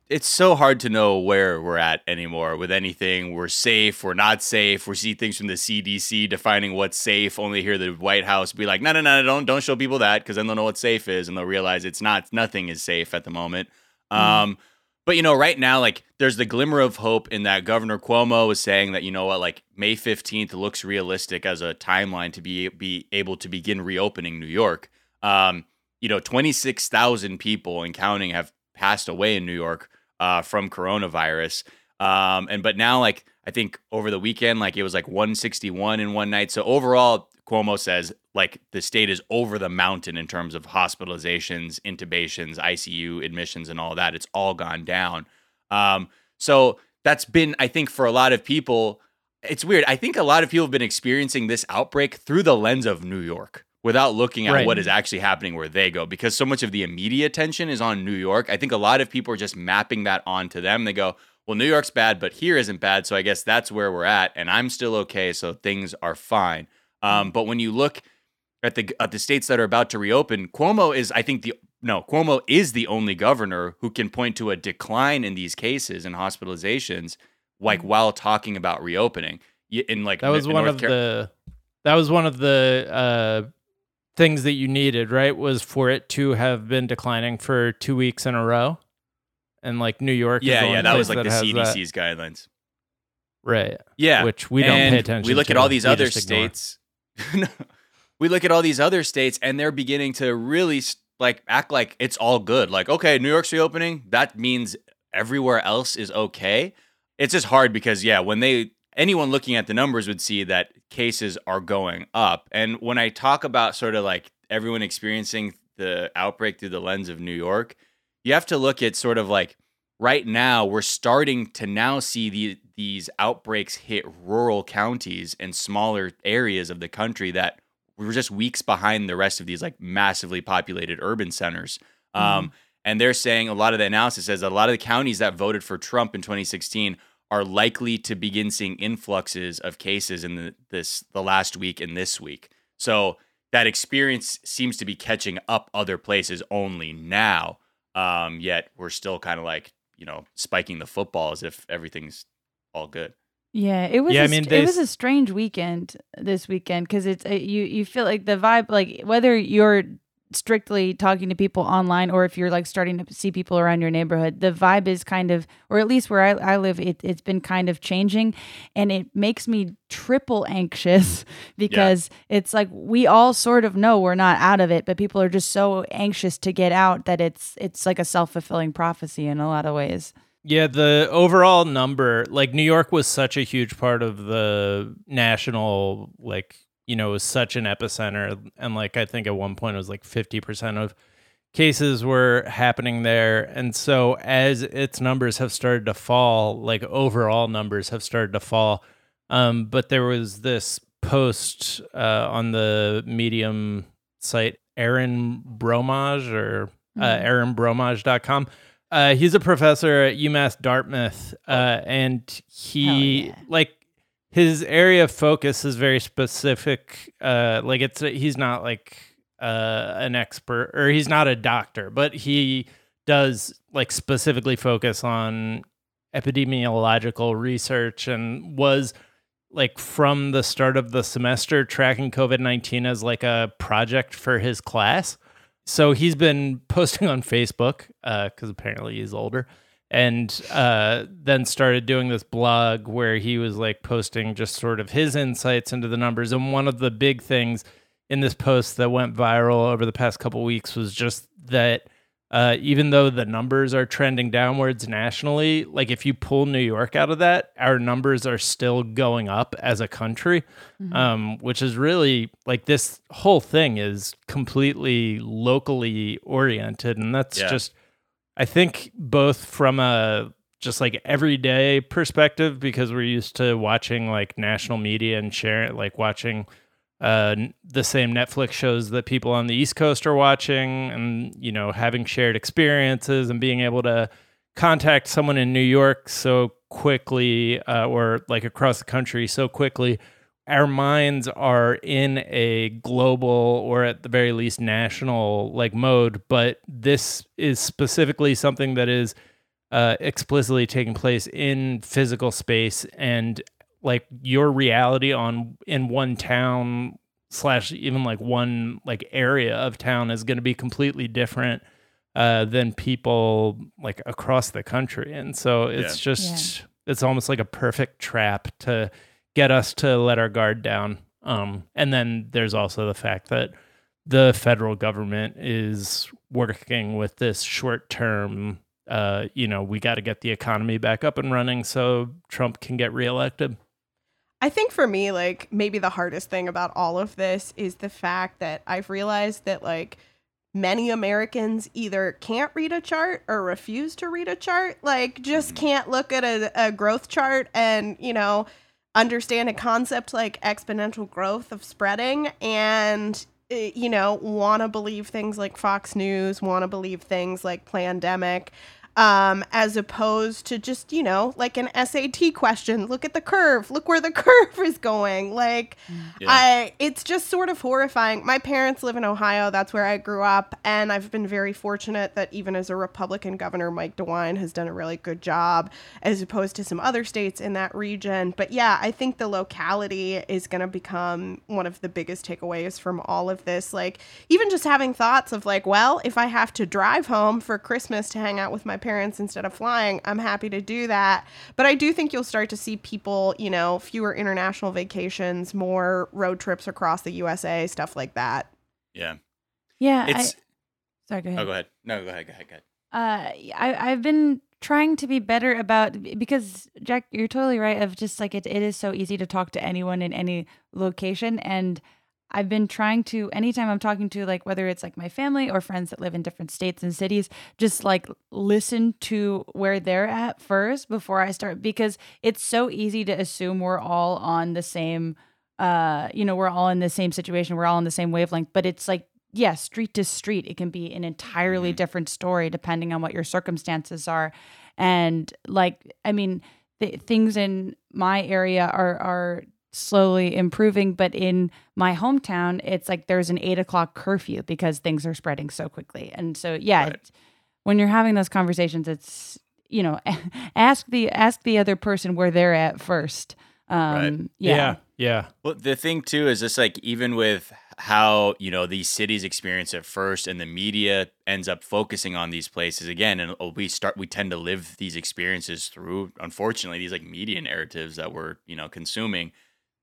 C: it's so hard to know where we're at anymore with anything. We're safe, we're not safe. We see things from the CDC defining what's safe. Only hear the White House be like, no, no, no, don't don't show people that because then they'll know what safe is and they'll realize it's not. Nothing is safe at the moment. Um, but you know, right now, like there's the glimmer of hope in that Governor Cuomo is saying that you know what, like May 15th looks realistic as a timeline to be be able to begin reopening New York. Um, you know, 26,000 people and counting have passed away in New York uh, from coronavirus. Um, and but now, like I think over the weekend, like it was like 161 in one night. So overall, Cuomo says like the state is over the mountain in terms of hospitalizations, intubations, ICU admissions, and all that. It's all gone down. Um, so that's been, I think, for a lot of people, it's weird. I think a lot of people have been experiencing this outbreak through the lens of New York without looking at
A: Right.
C: what is actually happening where they go because so much of the immediate attention is on New York. I think a lot of people are just mapping that onto them. They go, well, New York's bad, but here isn't bad. So I guess that's where we're at. And I'm still okay. So things are fine. Um, but when you look at the at the states that are about to reopen, Cuomo is, I think, the no, Cuomo is the only governor who can point to a decline in these cases and hospitalizations, like while talking about reopening. In like
A: That was
C: in
A: one
C: North
A: of
C: Car-
A: the that was one of the uh, things that you needed, right? Was for it to have been declining for two weeks in a row, and like New York.
C: yeah,
A: the
C: yeah, that was like the
A: has that.
C: CDC's guidelines.
A: right?
C: Yeah,
A: which we don't
C: And
A: pay attention. To.
C: We look at all these
A: We
C: other states. we look at all these other states, and they're beginning to really like act like it's all good. Like, okay, New York's reopening. That means everywhere else is okay. It's just hard because yeah, when they anyone looking at the numbers would see that cases are going up. And when I talk about sort of like everyone experiencing the outbreak through the lens of New York, you have to look at sort of like right now we're starting to now see the, these outbreaks hit rural counties and smaller areas of the country that were just weeks behind the rest of these like massively populated urban centers. Um, and they're saying a lot of the analysis says that a lot of the counties that voted for Trump in 2016 are likely to begin seeing influxes of cases in the, this the last week and this week. So that experience seems to be catching up other places only now. Um, yet we're still kind of like you know spiking the football as if everything's all good.
D: Yeah, it was.
A: Yeah,
D: a
A: I mean, they
D: it was
A: s-
D: a strange weekend this weekend because it's uh, you. You feel like the vibe, like whether you're strictly talking to people online or if you're like starting to see people around your neighborhood, the vibe is kind of, or at least where I, I live, it, it's been kind of changing, and it makes me triple anxious because it's like we all sort of know we're not out of it, but people are just so anxious to get out that it's it's like a self fulfilling prophecy in a lot of ways.
A: Yeah, the overall number, like New York was such a huge part of the national, like, you know, it was such an epicenter. And like, I think at one point it was like 50% of cases were happening there. And so as its numbers have started to fall, like overall numbers have started to fall. Um, but there was this post uh, on the Medium site, Erin Bromage or uh, erinbromage.com. Uh, he's a professor at UMass Dartmouth, uh, and he
D: yeah.
A: like his area of focus is very specific. Uh, like it's he's not like uh, an expert or he's not a doctor, but he does like specifically focus on epidemiological research and was like from the start of the semester tracking COVID 19 as like a project for his class. So he's been posting on Facebook because apparently he's older, and uh, then started doing this blog where he was like posting just sort of his insights into the numbers. And one of the big things in this post that went viral over the past couple weeks was just that uh, even though the numbers are trending downwards nationally, like if you pull New York out of that, our numbers are still going up as a country, um, which is really like this whole thing is completely locally oriented. And that's
C: Yeah.
A: just, I think, both from a just like everyday perspective, because we're used to watching like national media and sharing, like watching uh, the same Netflix shows that people on the East Coast are watching, and you know, having shared experiences and being able to contact someone in New York so quickly, uh, or like across the country so quickly. Our minds are in a global or at the very least national like mode, but this is specifically something that is uh, explicitly taking place in physical space and like your reality on in one town slash even like one like area of town is going to be completely different uh, than people like across the country. And so it's just it's almost like a perfect trap to get us to let our guard down. Um, and then there's also the fact that the federal government is working with this short term uh, you know, we got to get the economy back up and running so Trump can get reelected.
E: I think for me, like maybe the hardest thing about all of this is the fact that I've realized that like many Americans either can't read a chart or refuse to read a chart. Like just can't look at a, a growth chart and, you know, understand a concept like exponential growth of spreading and eh, you know want to believe things like fox news want to believe things like Plandemic um, as opposed to just you know like an SAT question. Look at the curve. Look where the curve is going. Like,
C: Yeah.
E: I it's just sort of horrifying. My parents live in Ohio. That's where I grew up, and I've been very fortunate that even as a Republican governor, Mike DeWine has done a really good job, as opposed to some other states in that region. But yeah, I think the locality is going to become one of the biggest takeaways from all of this. Like, even just having thoughts of like, well, if I have to drive home for Christmas to hang out with my parents instead of flying, I'm happy to do that. But I do think you'll start to see people, you know, fewer international vacations, more road trips across the USA, stuff like that.
C: Yeah.
D: Yeah.
C: It's
D: I, sorry, go ahead.
C: Oh, go ahead. No, go ahead. Go ahead. Go ahead.
D: uh, I, I've been trying to be better about because Jack, you're totally right. Of just like it, it is so easy to talk to anyone in any location, and I've been trying to anytime I'm talking to like whether it's like my family or friends that live in different states and cities, just like listen to where they're at first before I start because it's so easy to assume we're all on the same uh you know we're all in the same situation we're all on the same wavelength but it's like yeah street to street it can be an entirely
C: Mhm.
D: different story depending on what your circumstances are and like i mean th- things in my area are are slowly improving but in my hometown it's like there's an eight o'clock curfew because things are spreading so quickly and so yeah
C: Right.
D: when you're having those conversations it's you know ask the ask the other person where they're at first um
C: Right.
D: yeah
A: yeah. yeah.
C: Well, the thing too is just like even with how you know these cities experience it first, and the media ends up focusing on these places again, and uh, we start we tend to live these experiences through, unfortunately, these like media narratives that we're you know consuming.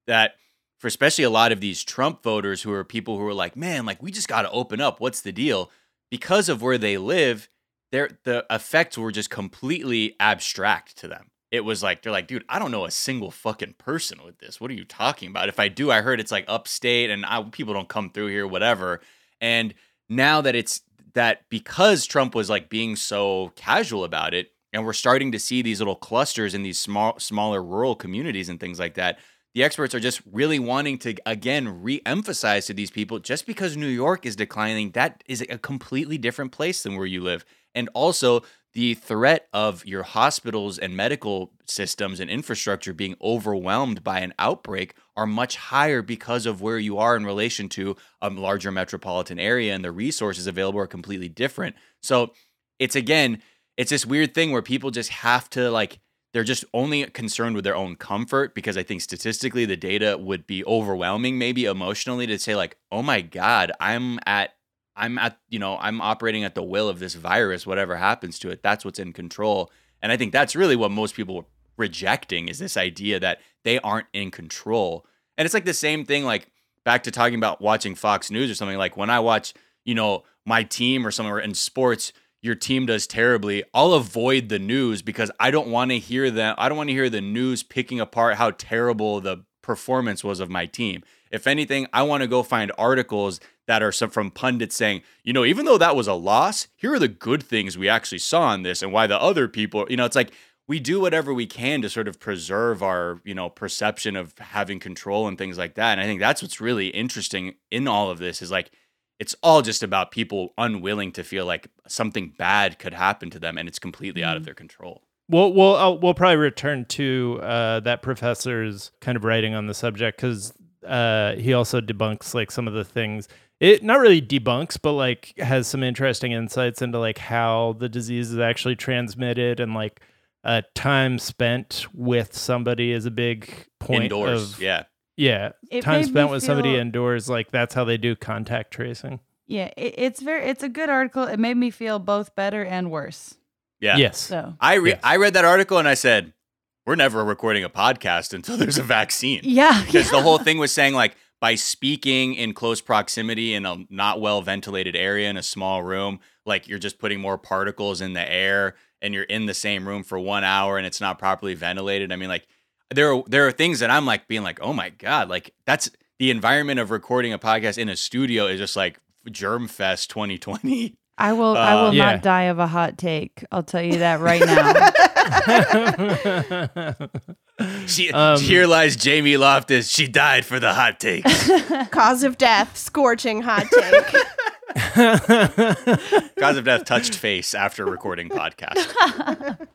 C: That for especially a lot of these Trump voters who are people who are like, man, like we just got to open up. What's the deal? Because of where they live, their the effects were just completely abstract to them. It was like they're like, dude, I don't know a single fucking person with this. What are you talking about? If I do, I heard it's like upstate and I, people don't come through here, whatever. And now that it's that because Trump was like being so casual about it, and we're starting to see these little clusters in these small, smaller rural communities and things like that. The experts are just really wanting to again re-emphasize to these people just because New York is declining, that is a completely different place than where you live. And also the threat of your hospitals and medical systems and infrastructure being overwhelmed by an outbreak are much higher because of where you are in relation to a larger metropolitan area and the resources available are completely different. So it's again, it's this weird thing where people just have to like they're just only concerned with their own comfort because I think statistically the data would be overwhelming maybe emotionally to say like, "Oh my god, I'm at I'm at, you know, I'm operating at the will of this virus whatever happens to it. That's what's in control." And I think that's really what most people are rejecting is this idea that they aren't in control. And it's like the same thing like back to talking about watching Fox News or something like when I watch, you know, my team or somewhere in sports, your team does terribly, I'll avoid the news because I don't want to hear that. I don't want to hear the news picking apart how terrible the performance was of my team. If anything, I want to go find articles that are some from pundits saying, you know, even though that was a loss, here are the good things we actually saw in this and why the other people, you know, it's like we do whatever we can to sort of preserve our, you know, perception of having control and things like that. And I think that's what's really interesting in all of this is like it's all just about people unwilling to feel like something bad could happen to them and it's completely out of their control.
A: We'll we'll uh, we'll probably return to uh, that professor's kind of writing on the subject because uh, he also debunks like some of the things. It not really debunks, but like has some interesting insights into like how the disease is actually transmitted and like uh, time spent with somebody is a big point
C: Indoors.
A: of
C: yeah.
A: Yeah
D: It
A: time spent
D: me
A: with somebody indoors like that's how they do contact tracing.
D: Yeah, it, it's very it's a good article. It made me feel both better and worse.
C: Yeah.
A: Yes.
D: So
C: I re-
A: Yes.
C: I read that article and I said, we're never recording a podcast until there's a vaccine.
D: yeah,
C: Because the whole thing was saying like by speaking in close proximity in a not well ventilated area in a small room, like you're just putting more particles in the air and you're in the same room for one hour and it's not properly ventilated. I mean, like there are there are things that I'm like being like, oh my god, like that's the environment of recording a podcast in a studio is just like Germ Fest 2020.
D: I will. I
C: Uh,
D: will
A: Yeah.
D: not die of a hot take. I'll tell you that right now.
C: She,
A: Um,
C: here lies Jamie Loftus. She died for the hot take.
E: Cause of death, scorching hot take.
C: Cause of death touched face after recording podcast.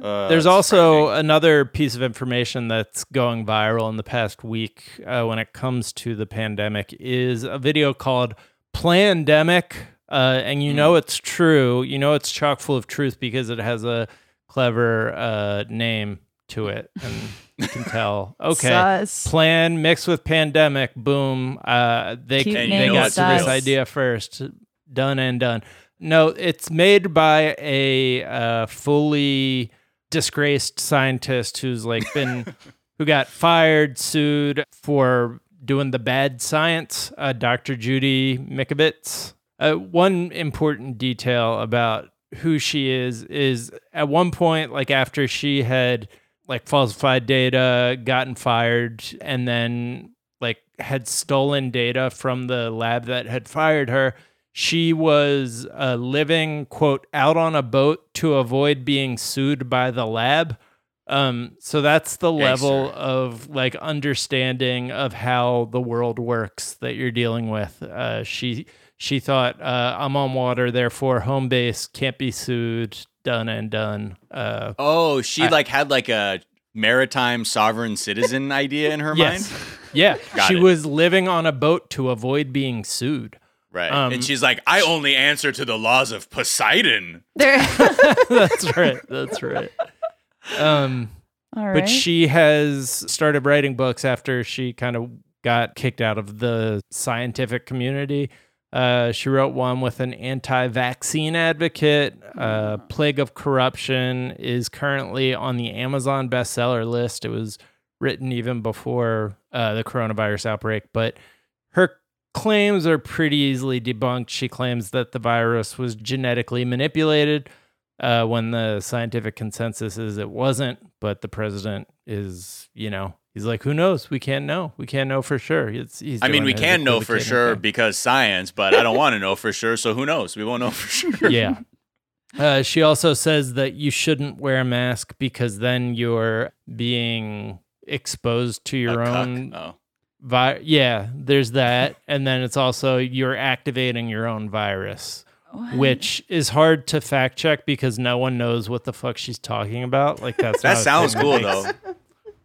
C: Uh,
A: There's also
C: frightening.
A: another piece of information that's going viral in the past week uh, when it comes to the pandemic is a video called Plandemic. Uh, and you know it's true. You know it's chock full of truth because it has a clever uh, name to it. And you can tell, okay,
D: Sus.
A: plan mixed with pandemic, boom. Uh, they
D: Cute
A: they got
C: it's
A: to this idea first. Done and done. No, it's made by a uh, fully disgraced scientist who's like been who got fired, sued for doing the bad science. Uh, Dr. Judy Mikovits. Uh, one important detail about who she is is at one point, like after she had like falsified data, gotten fired, and then like had stolen data from the lab that had fired her. She was uh, living, quote, out on a boat to avoid being sued by the lab. Um, so that's the level of like understanding of how the world works that you're dealing with. Uh, she she thought uh, I'm on water, therefore home base can't be sued. Done and done. Uh,
C: Oh, she
A: I-
C: like had like a maritime sovereign citizen idea in her
A: yes,
C: mind.
A: yeah.
C: Got
A: she
C: it.
A: was living on a boat to avoid being sued.
C: Right.
A: Um,
C: and she's like, I only answer to the laws of Poseidon.
D: There.
A: that's right. That's right. Um,
D: All right.
A: but she has started writing books after she kind of got kicked out of the scientific community. Uh, she wrote one with an anti-vaccine advocate. Uh, Plague of Corruption is currently on the Amazon bestseller list. It was written even before uh, the coronavirus outbreak, but her claims are pretty easily debunked. She claims that the virus was genetically manipulated uh, when the scientific consensus is it wasn't. But the president is, you know, he's like, who knows? We can't know. We can't know for sure. It's, he's
C: I mean, we can know for sure
A: thing.
C: because science, but I don't want to know for sure. So who knows? We won't know for sure.
A: yeah. Uh, she also says that you shouldn't wear a mask because then you're being exposed to your
C: cuck.
A: own
C: Oh.
A: Vi- yeah there's that and then it's also you're activating your own virus which is hard to fact check because no one knows what the fuck she's talking about like that's
C: That sounds
A: thing
C: cool
A: makes-
C: though.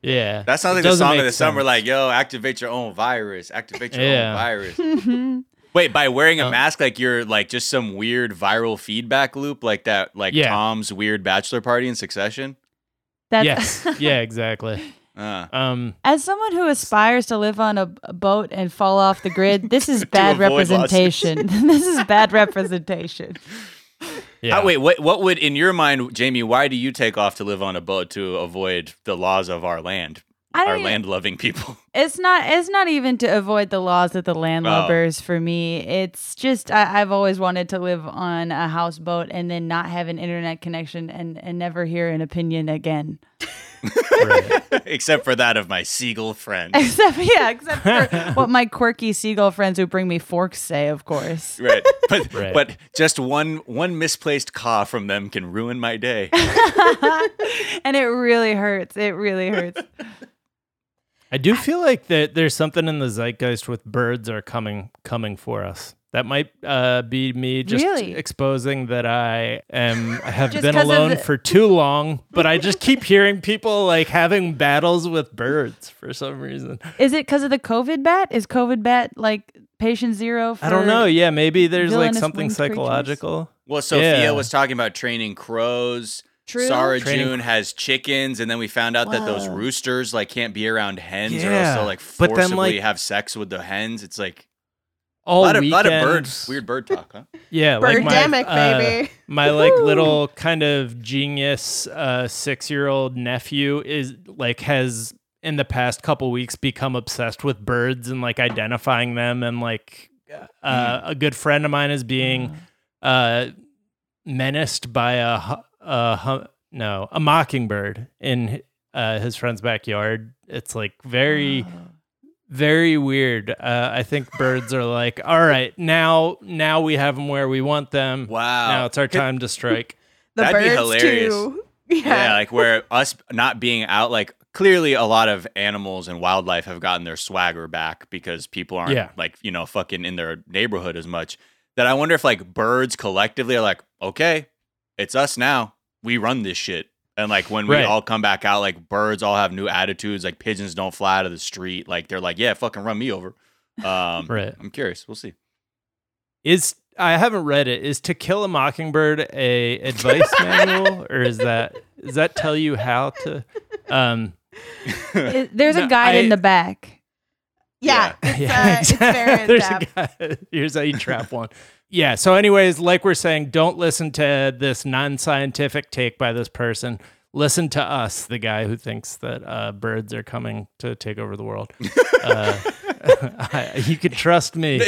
A: yeah
C: That sounds like the song of
A: make
C: the summer. Like, yo, activate your own virus. Activate your
A: Yeah.
C: own virus. Wait, by wearing a
A: Uh,
C: mask, like you're like just some weird viral feedback loop, like that, like
A: Yeah.
C: Tom's weird bachelor party in Succession.
D: That's,
A: yes yeah exactly
C: Uh,
A: um
D: As someone who aspires to live on a, a boat and fall off the grid, this is bad representation. this is bad representation.
A: yeah
C: how- wait, what? What would in your mind, Jamie? Why do you take off to live on a boat to avoid the laws of our land,
D: I don't
C: our land-loving people?
D: It's not. It's not even to avoid the laws of the landlubbers for me. It's just I, I've always wanted to live on a houseboat and then not have an internet connection and and never hear an opinion again.
A: Right.
C: Except for that of my seagull friend.
D: Except yeah, except for what my quirky seagull friends who bring me forks say, of course.
C: right, but
A: Right.
C: but just one one misplaced caw from them can ruin my day.
D: and it really hurts. It really hurts.
A: I do feel like that there's something in the zeitgeist with birds are coming coming for us. That might uh, be me just
D: Really?
A: exposing that I am have
D: Just
A: been
D: 'cause of
A: alone
D: the-
A: for too long, but I just keep hearing people like having battles with birds for some reason.
D: Is it because of the COVID bat? Is COVID bat like patient zero? For
A: I don't know. Yeah, maybe there's like something
D: winged creatures?
A: psychological.
C: Well, Sophia
A: Yeah.
C: was talking about training crows.
D: True.
C: Sarah
A: Training-
C: June has chickens, and then we found out that those roosters like can't be around hens, or else they'll like
A: but then,
C: forcibly
A: like-
C: have sex with the hens. It's like
A: All
C: a lot of,
A: weekend,
C: lot of bird, weird bird talk, huh?
A: Yeah, like my,
E: Birdemic,
A: uh,
E: baby.
A: my like little kind of genius uh, six year old nephew is like has in the past couple weeks become obsessed with birds and like identifying them and like uh, a good friend of mine is being uh menaced by a, a hu- no a mockingbird in uh, his friend's backyard. It's like very very weird. Uh, I think birds are like, all right, now now we have them where we want them.
C: Wow.
A: Now it's our time to strike.
E: The
C: That'd be hilarious.
E: too.
C: Yeah. like where us not being out, like clearly a lot of animals and wildlife have gotten their swagger back because people aren't
A: Yeah.
C: like, you know, fucking in their neighborhood as much. That I wonder if like birds collectively are like, okay, it's us now. We run this shit. And like when we
A: Right.
C: all come back out, like birds all have new attitudes. Like pigeons don't fly out of the street. Like they're like, yeah, fucking run me over. Um,
A: Right.
C: I'm curious. We'll see.
A: Is I haven't read it. Is To Kill a Mockingbird a advice manual, or is that does that tell you how to? Um,
D: It- there's
A: No,
D: a guide
A: I-
D: in the back.
E: Yeah,
C: Yeah.
E: it's, uh, it's very in
A: There's a guy. Here's how you trap one. Yeah. So, anyways, like we're saying, don't listen to this non-scientific take by this person. Listen to us, the guy who thinks that uh, birds are coming to take over the world. Uh, you can trust me.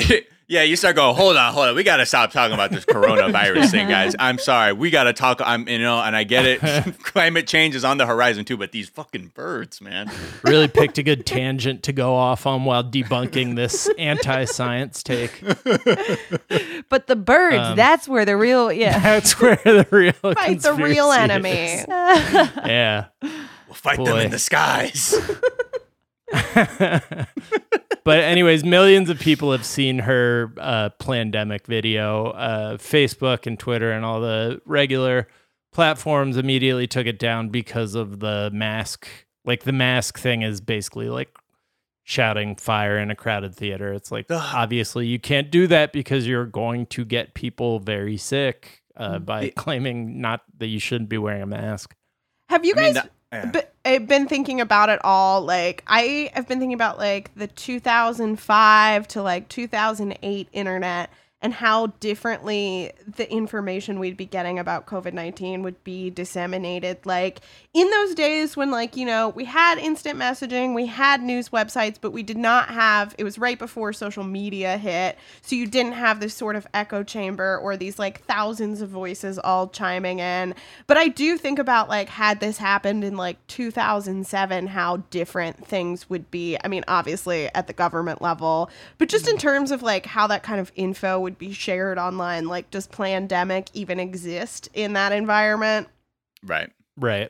C: Yeah, you start going, hold on, hold on. We got to stop talking about this coronavirus thing, guys. I'm sorry. We got to talk. I'm, you know, and I get it. Climate change is on the horizon too, but these fucking birds, man.
A: Really picked a good tangent to go off on while debunking this anti-science take.
D: But the birds,
A: Um,
D: that's where the real yeah.
A: That's where the real
E: Fight the real enemy.
A: is. Yeah.
C: We'll fight them in the skies.
A: But anyways, millions of people have seen her uh, Plandemic video. Uh, Facebook and Twitter and all the regular platforms immediately took it down because of the mask. Like the mask thing is basically like shouting fire in a crowded theater. It's like
C: Ugh.
A: obviously you can't do that because you're going to get people very sick
C: Mm.
A: uh, by claiming not that you shouldn't be wearing a mask.
E: Have you
C: I mean,
E: uh, been thinking about it all? Like, I have been thinking about like the 2005 to like 2008 internet and how differently the information we'd be getting about COVID 19 would be disseminated. Like, in those days when, like, you know, we had instant messaging, we had news websites, but we did not have, it was right before social media hit. So you didn't have this sort of echo chamber or these like thousands of voices all chiming in. But I do think about, like, had this happened in like 2007, how different things would be. I mean, obviously at the government level, but just in terms of like how that kind of info would be shared online. Like, does Plandemic even exist in that environment?
C: right.
A: Right.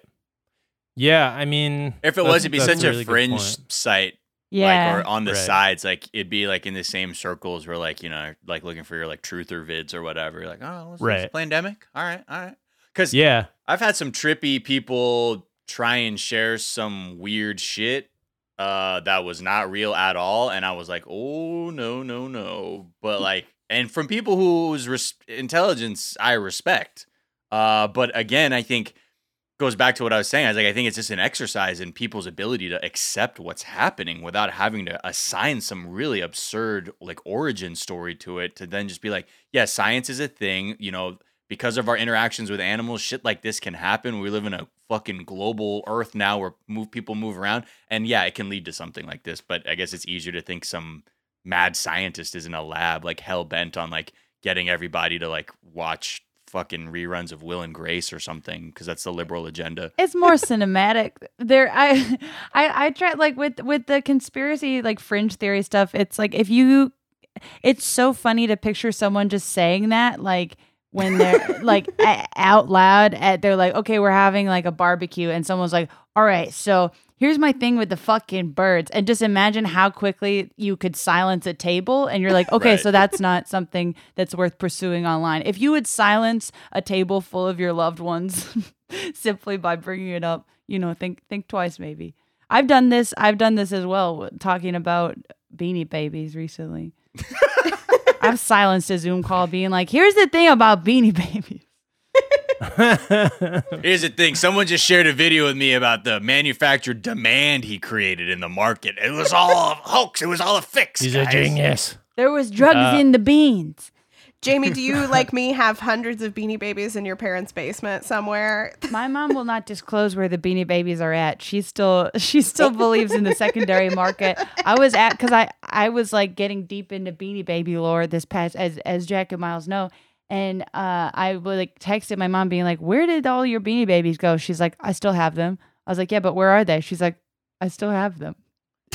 A: Yeah, I mean,
C: If it was, it'd be such
A: a
C: a
A: really good
C: fringe site.
D: Yeah.
C: Like, or on the
A: Right.
C: sides, like it'd be like in the same circles where, like, you know, like looking for your like truther vids or whatever. You're like, oh, what's
A: Right.
C: this Plandemic? All right, all right. Because
A: Yeah,
C: I've had some trippy people try and share some weird shit uh, that was not real at all, and I was like, oh no, no, no. But like, and from people whose res- intelligence I respect. Uh, but again, I think goes back to what I was saying. I was like, I think it's just an exercise in people's ability to accept what's happening without having to assign some really absurd like origin story to it. To then just be like, yeah, science is a thing. You know, because of our interactions with animals, shit like this can happen. We live in a fucking global Earth now where move people move around, and yeah, it can lead to something like this. But I guess it's easier to think some mad scientist is in a lab like hell bent on like getting everybody to like watch fucking reruns of Will and Grace or something because that's the liberal agenda.
D: it's more cinematic there I, I i try like with with the conspiracy like fringe theory stuff it's like if you it's so funny to picture someone just saying that like when they're like a- out loud at they're like okay we're having like a barbecue and someone's like all right so here's my thing with the fucking birds and just imagine how quickly you could silence a table and you're like okay
C: Right.
D: so that's not something that's worth pursuing online. If you would silence a table full of your loved ones simply by bringing it up you know think think twice maybe. I've done this i've done this as well talking about beanie babies recently. I've silenced a zoom call being like here's the thing about beanie babies
C: Here's the thing: someone just shared a video with me about the manufactured demand he created in the market. It was all a hoax. It was all a fix.
A: he's a genius.
D: there was drugs
A: Uh,
D: in the beans
E: Jamie, do you, like me, have hundreds of beanie babies in your parents' basement somewhere?
D: My mom will not disclose where the Beanie Babies are at. She still she still believes in the secondary market. I was at because I I was like getting deep into Beanie Baby lore this past as as Jack and Miles know, And uh, I would like texted my mom being like, Where did all your beanie babies go? She's like, I still have them. I was like, Yeah, but where are they? She's like, I still have them.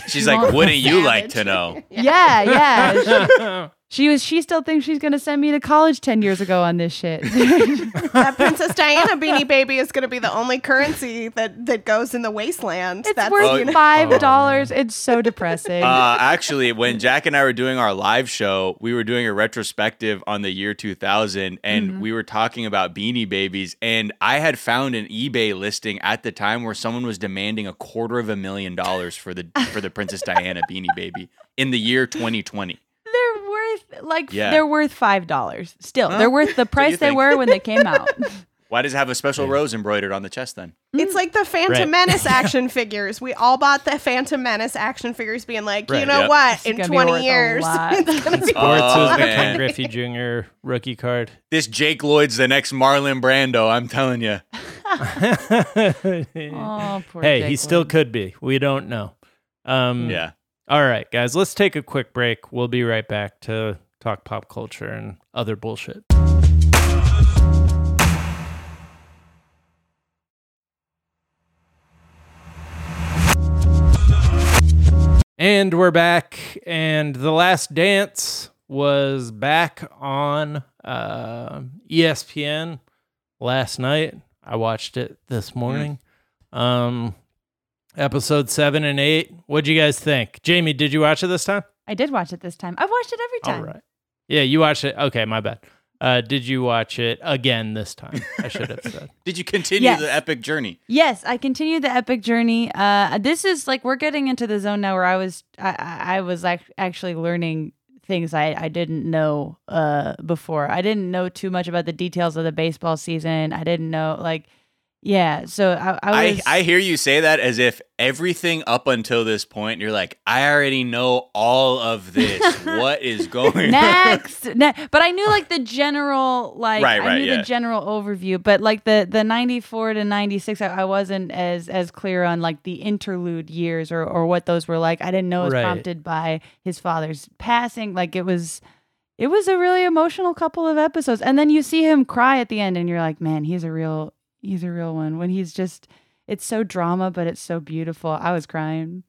C: She's like, wouldn't you like to know?
D: Yeah, yeah. She, she was she still thinks she's gonna send me to college ten years ago on this shit.
E: that Princess Diana beanie baby is going to be the only currency that that goes in the wasteland.
D: it's
E: That's
D: worth
C: Oh,
E: you know,
D: five dollars. it's so depressing.
C: Uh, actually, when Jack and I were doing our live show, we were doing a retrospective on the year 2000, and
D: Mm-hmm.
C: we were talking about Beanie Babies. And I had found an eBay listing at the time where someone was demanding a quarter of a million dollars for the for the Princess Diana Beanie Baby in the year 2020.
D: they're worth like
C: Yeah.
D: they're worth five dollars. Still,
C: Huh?
D: they're worth the price they
C: think?
D: were when they came out.
C: Why does it have a special rose embroidered on the chest then?
E: it's like the Phantom
A: Right.
E: Menace action figures. We all bought the Phantom Menace action figures, being like, you
A: Right.
E: know
C: Yep.
E: what?
D: It's
E: In
D: gonna be worth
E: 20
D: a
E: years,
D: lot.
E: it's gonna be
A: Sports
C: Oh,
A: is the
C: man.
A: Ken Griffey Jr. rookie card.
C: This Jake Lloyd's the next Marlon Brando. I'm telling you.
D: oh, poor
A: hey,
D: Jake
A: he still
D: Lloyd.
A: could be. We don't know. Um,
C: Yeah.
A: All right, guys, let's take a quick break. We'll be right back to talk pop culture and other bullshit. And we're back, and The Last Dance was back on uh, ESPN last night. I watched it this morning. Um, episode seven and eight. What'd you guys think? Jamie, did you watch it this time?
D: I did watch it this time. I've watched it every time.
A: All right. Yeah, you watched it. Okay, my bad. Uh, did you watch it again this time? I should have said.
C: Did you continue
D: Yes.
C: the epic journey?
D: Yes, I continued the epic journey. Uh, this is like we're getting into the zone now where I was I, I I was ac- actually learning things I, I didn't know uh, before. I didn't know too much about the details of the baseball season. I didn't know like yeah. So I I
C: I,
D: was
C: I hear you say that as if everything up until this point, you're like, I already know all of this. what is going on?
D: next ne- but i knew like the general like
C: Right,
D: i
C: right,
D: knew
C: yeah.
D: the general overview but like the the 94 to 96 I, I wasn't as as clear on like the interlude years or or what those were like i didn't know it was
A: Right.
D: prompted by his father's passing like it was it was a really emotional couple of episodes and then you see him cry at the end and you're like man he's a real he's a real one when he's just it's so drama but it's so beautiful i was crying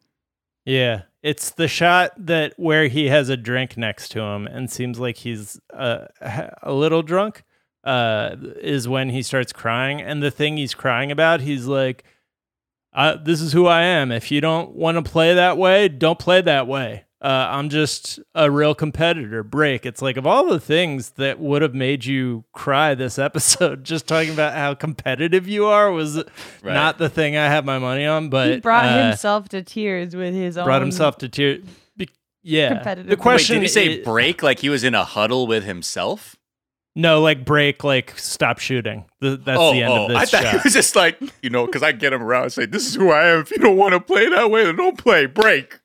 A: Yeah, it's the shot that where he has a drink next to him and seems like he's uh, a little drunk. Uh, is when he starts crying, and the thing he's crying about, he's like, "This is who I am. If you don't want to play that way, don't play that way. Uh, I'm just a real competitor. Break. It's like of all the things that would have made you cry this episode, just talking about how competitive you are was
C: Right.
A: not the thing I have my money on. But
D: he brought
A: uh,
D: himself to tears with his own
A: brought himself to tears. Be- yeah.
D: competitive.
A: The question
C: Wait, did he say
A: i-
C: break like he was in a huddle with himself?
A: no, like break, like stop shooting. Th- that's
C: oh,
A: the end
C: oh,
A: of this
C: I thought
A: shot.
C: it was just like, you know, because I get him around and say, this is who I am. If you don't want to play that way, then don't play. Break.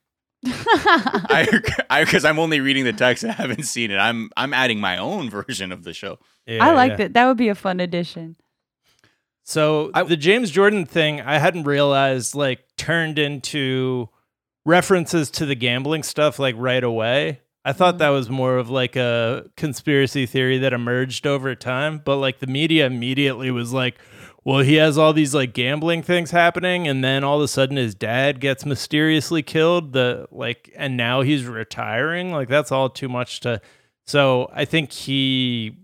C: I, I, because I'm only reading the text I haven't seen it. I'm, I'm adding my own version of the show.
A: Yeah,
D: I like
A: yeah.
D: that. That would be a fun addition.
A: So
C: I-
A: the James Jordan thing, I hadn't realized like turned into references to the gambling stuff like right away. I thought
D: Mhm.
A: that was more of like a conspiracy theory that emerged over time, but like the media immediately was like, well, he has all these like gambling things happening and then all of a sudden his dad gets mysteriously killed, the like and now he's retiring. Like that's all too much to so I think he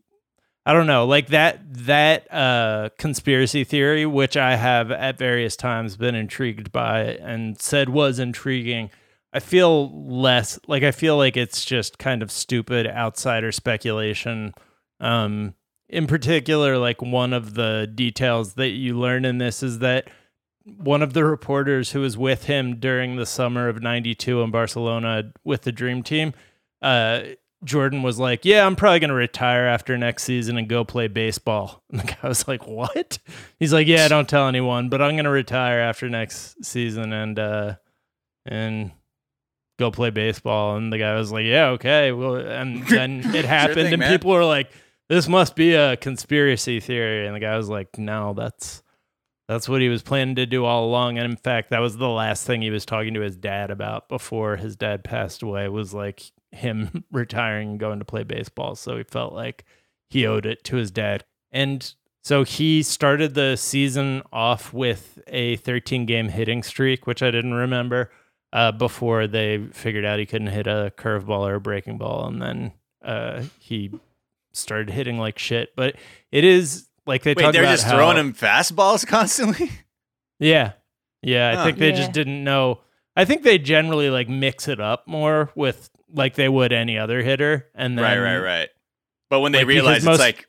A: I don't know, like that that uh conspiracy theory which I have at various times been intrigued by and said was intriguing. I feel less like I feel like it's just kind of stupid outsider speculation. Um in particular like one of the details that you learn in this is that one of the reporters who was with him during the summer of 92 in Barcelona with the dream team uh Jordan was like, "Yeah, I'm probably going to retire after next season and go play baseball." And the guy was like, "What?" He's like, "Yeah, don't tell anyone, but I'm going to retire after next season and uh and go play baseball." And the guy was like, "Yeah, okay." Well, and then it happened
C: thing,
A: and
C: man.
A: people were like, "This must be a conspiracy theory." And the guy was like, "No, that's that's what he was planning to do all along." And in fact, that was the last thing he was talking to his dad about before his dad passed away was like him retiring and going to play baseball. So he felt like he owed it to his dad. And so he started the season off with a 13 game hitting streak, which I didn't remember uh, before they figured out he couldn't hit a curveball or a breaking ball. And then uh, he started hitting like shit. But it is like they
C: Wait,
A: talk
C: they're
A: about
C: just
A: how-
C: throwing him fastballs constantly.
A: Yeah. Yeah. I think they
D: Yeah.
A: just didn't know. I think they generally like mix it up more with like they would any other hitter. And then,
C: right, right, right. But when they
A: Like,
C: realize it's
A: most-
C: like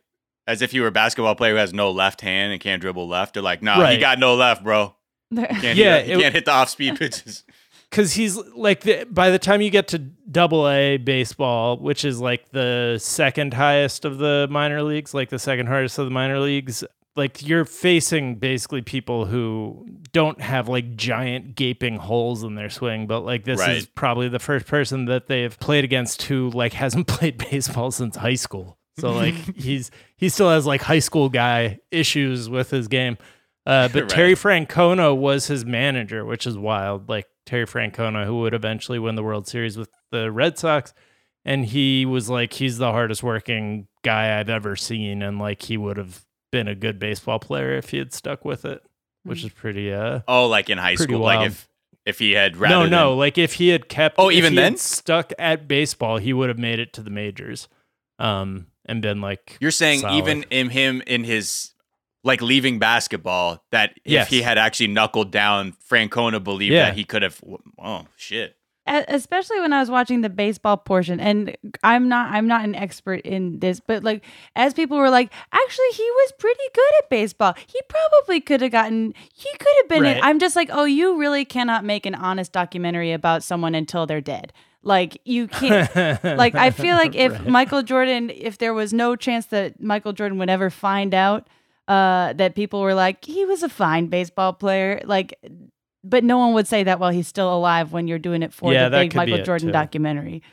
C: as if you were a basketball player who has no left hand and can't dribble left, they're like, "Nah, he got no left, bro. Can't
A: Yeah,
C: hit, he
A: it-
C: can't hit the off speed pitches."
A: Because he's like the, by the time you get to double a baseball which is like the second highest of the minor leagues like the second hardest of the minor leagues like you're facing basically people who don't have like giant gaping holes in their swing but like this is probably the first person that they've played against who like hasn't played baseball since high school so like he's he still has like high school guy issues with his game uh, but
C: Right.
A: Terry Francona was his manager, which is wild. Like Terry Francona, who would eventually win the World Series with the Red Sox. And he was like, he's the hardest working guy I've ever seen. And like, he would have been a good baseball player if he had stuck with it, which is pretty, uh,
C: Oh, like in high school,
A: wild.
C: like if if he had rather
A: no,
C: than-
A: no. Like, if he had kept,
C: Oh, even then?
A: stuck at baseball, he would have made it to the majors. Um, and been like,
C: You're saying
A: solid.
C: even in him in his like leaving basketball, that if
A: Yes.
C: he had actually knuckled down, Francona believed
A: Yeah.
C: that he could have. Oh shit!
D: Especially when I was watching the baseball portion and I'm not I'm not an expert in this but like as people were like actually he was pretty good at baseball he probably could have gotten he could have been
A: Right.
D: I'm just like oh you really cannot make an honest documentary about someone until they're dead like you can't like I feel like if
A: Right.
D: Michael Jordan if there was no chance that Michael Jordan would ever find out uh that people were like he was a fine baseball player like but no one would say that while he's still alive when you're doing it for
A: Yeah,
D: the big Michael Jordan
A: too.
D: documentary.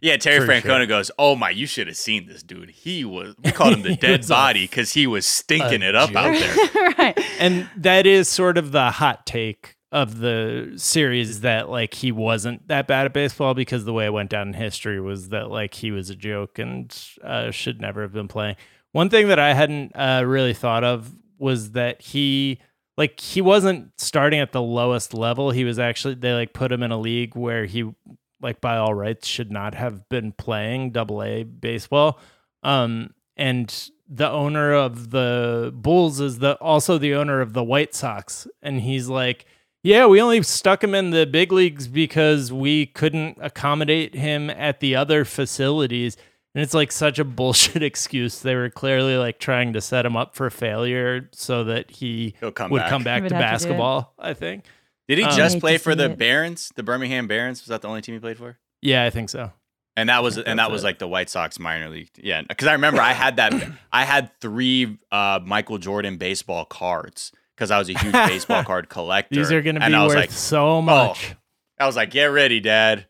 C: Yeah, Terry
A: For
C: Francona
A: sure.
C: goes, "Oh my, you should have seen this dude. He was. We called him the dead body because he was stinking it up out there."
D: right.
A: and that is sort of the hot take of the series that like he wasn't that bad at baseball because the way it went down in history was that like he was a joke and uh, should never have been playing. One thing that I hadn't uh, really thought of was that he like he wasn't starting at the lowest level. He was actually they like put him in a league where he like by all rights should not have been playing double A baseball. Um and the owner of the Bulls is the also the owner of the White Sox and he's like yeah, we only stuck him in the big leagues because we couldn't accommodate him at the other facilities. And it's like such a bullshit excuse. They were clearly like trying to set him up for failure so that he
C: come
A: would
C: back.
A: come back
D: He would
A: to
D: have to
A: basketball, I think.
C: Did he
A: Um,
C: just play for the
D: it.
C: Barons, the Birmingham Barons? Was that the only team he played for?
A: Yeah, I think so.
C: And that was and that was
A: it.
C: like the White Sox minor league. Yeah, because I remember I had that. I had three uh, Michael Jordan baseball cards because I was a huge baseball card collector.
A: These are going to be
C: I was
A: worth
C: like,
A: so much.
C: I was like, get ready, Dad.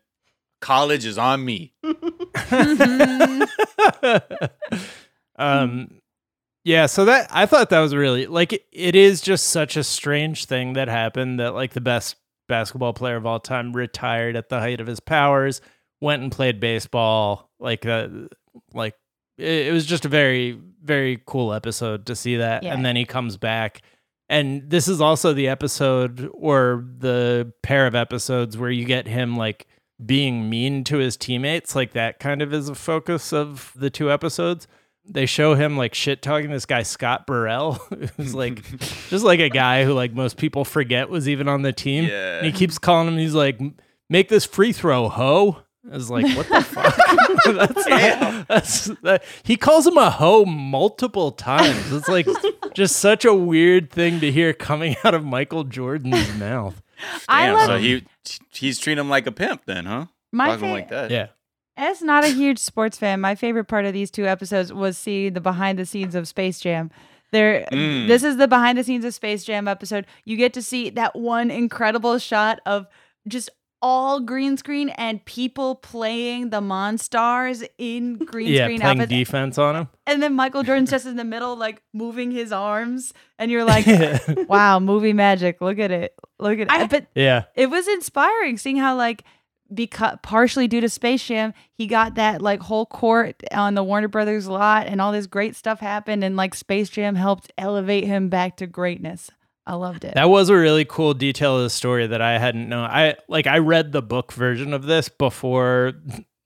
C: College is on me.
A: um yeah so that i thought that was really like it, it is just such a strange thing that happened that like the best basketball player of all time retired at the height of his powers went and played baseball like uh, like it, it was just a very very cool episode to see that
D: Yeah.
A: and then he comes back and this is also the episode or the pair of episodes where you get him like being mean to his teammates like that kind of is a focus of the two episodes they show him like shit talking this guy Scott Burrell, who's like just like a guy who like most people forget was even on the team.
C: Yeah.
A: And he keeps calling him. He's like, "Make this free throw, ho." I was like, "What the fuck?" that's, not, that's that, he calls him a hoe multiple times. It's like just such a weird thing to hear coming out of Michael Jordan's mouth.
D: I
C: Damn,
D: love
C: so he he's treating him like a pimp then, huh?
D: my
C: Talking
D: fa-
C: like that.
A: Yeah.
D: As not a huge sports fan, my favorite part of these two episodes was see the behind the scenes of Space Jam. There,
C: Mm.
D: this is the behind the scenes of Space Jam episode. You get to see that one incredible shot of just all green screen and people playing the Monstars in green
A: Yeah,
D: screen
A: playing
D: outfits.
A: defense on him.
D: and then Michael Jordan's just in the middle, like moving his arms, and you're like, "Wow, movie magic! Look at it! Look at it!"
E: I-
D: but
A: yeah.
D: it was inspiring seeing how like because partially due to Space Jam, he got that like whole court on the Warner Brothers lot, and all this great stuff happened, and like Space Jam helped elevate him back to greatness. I loved it.
A: That was a really cool detail of the story that I hadn't known. I like I read the book version of this before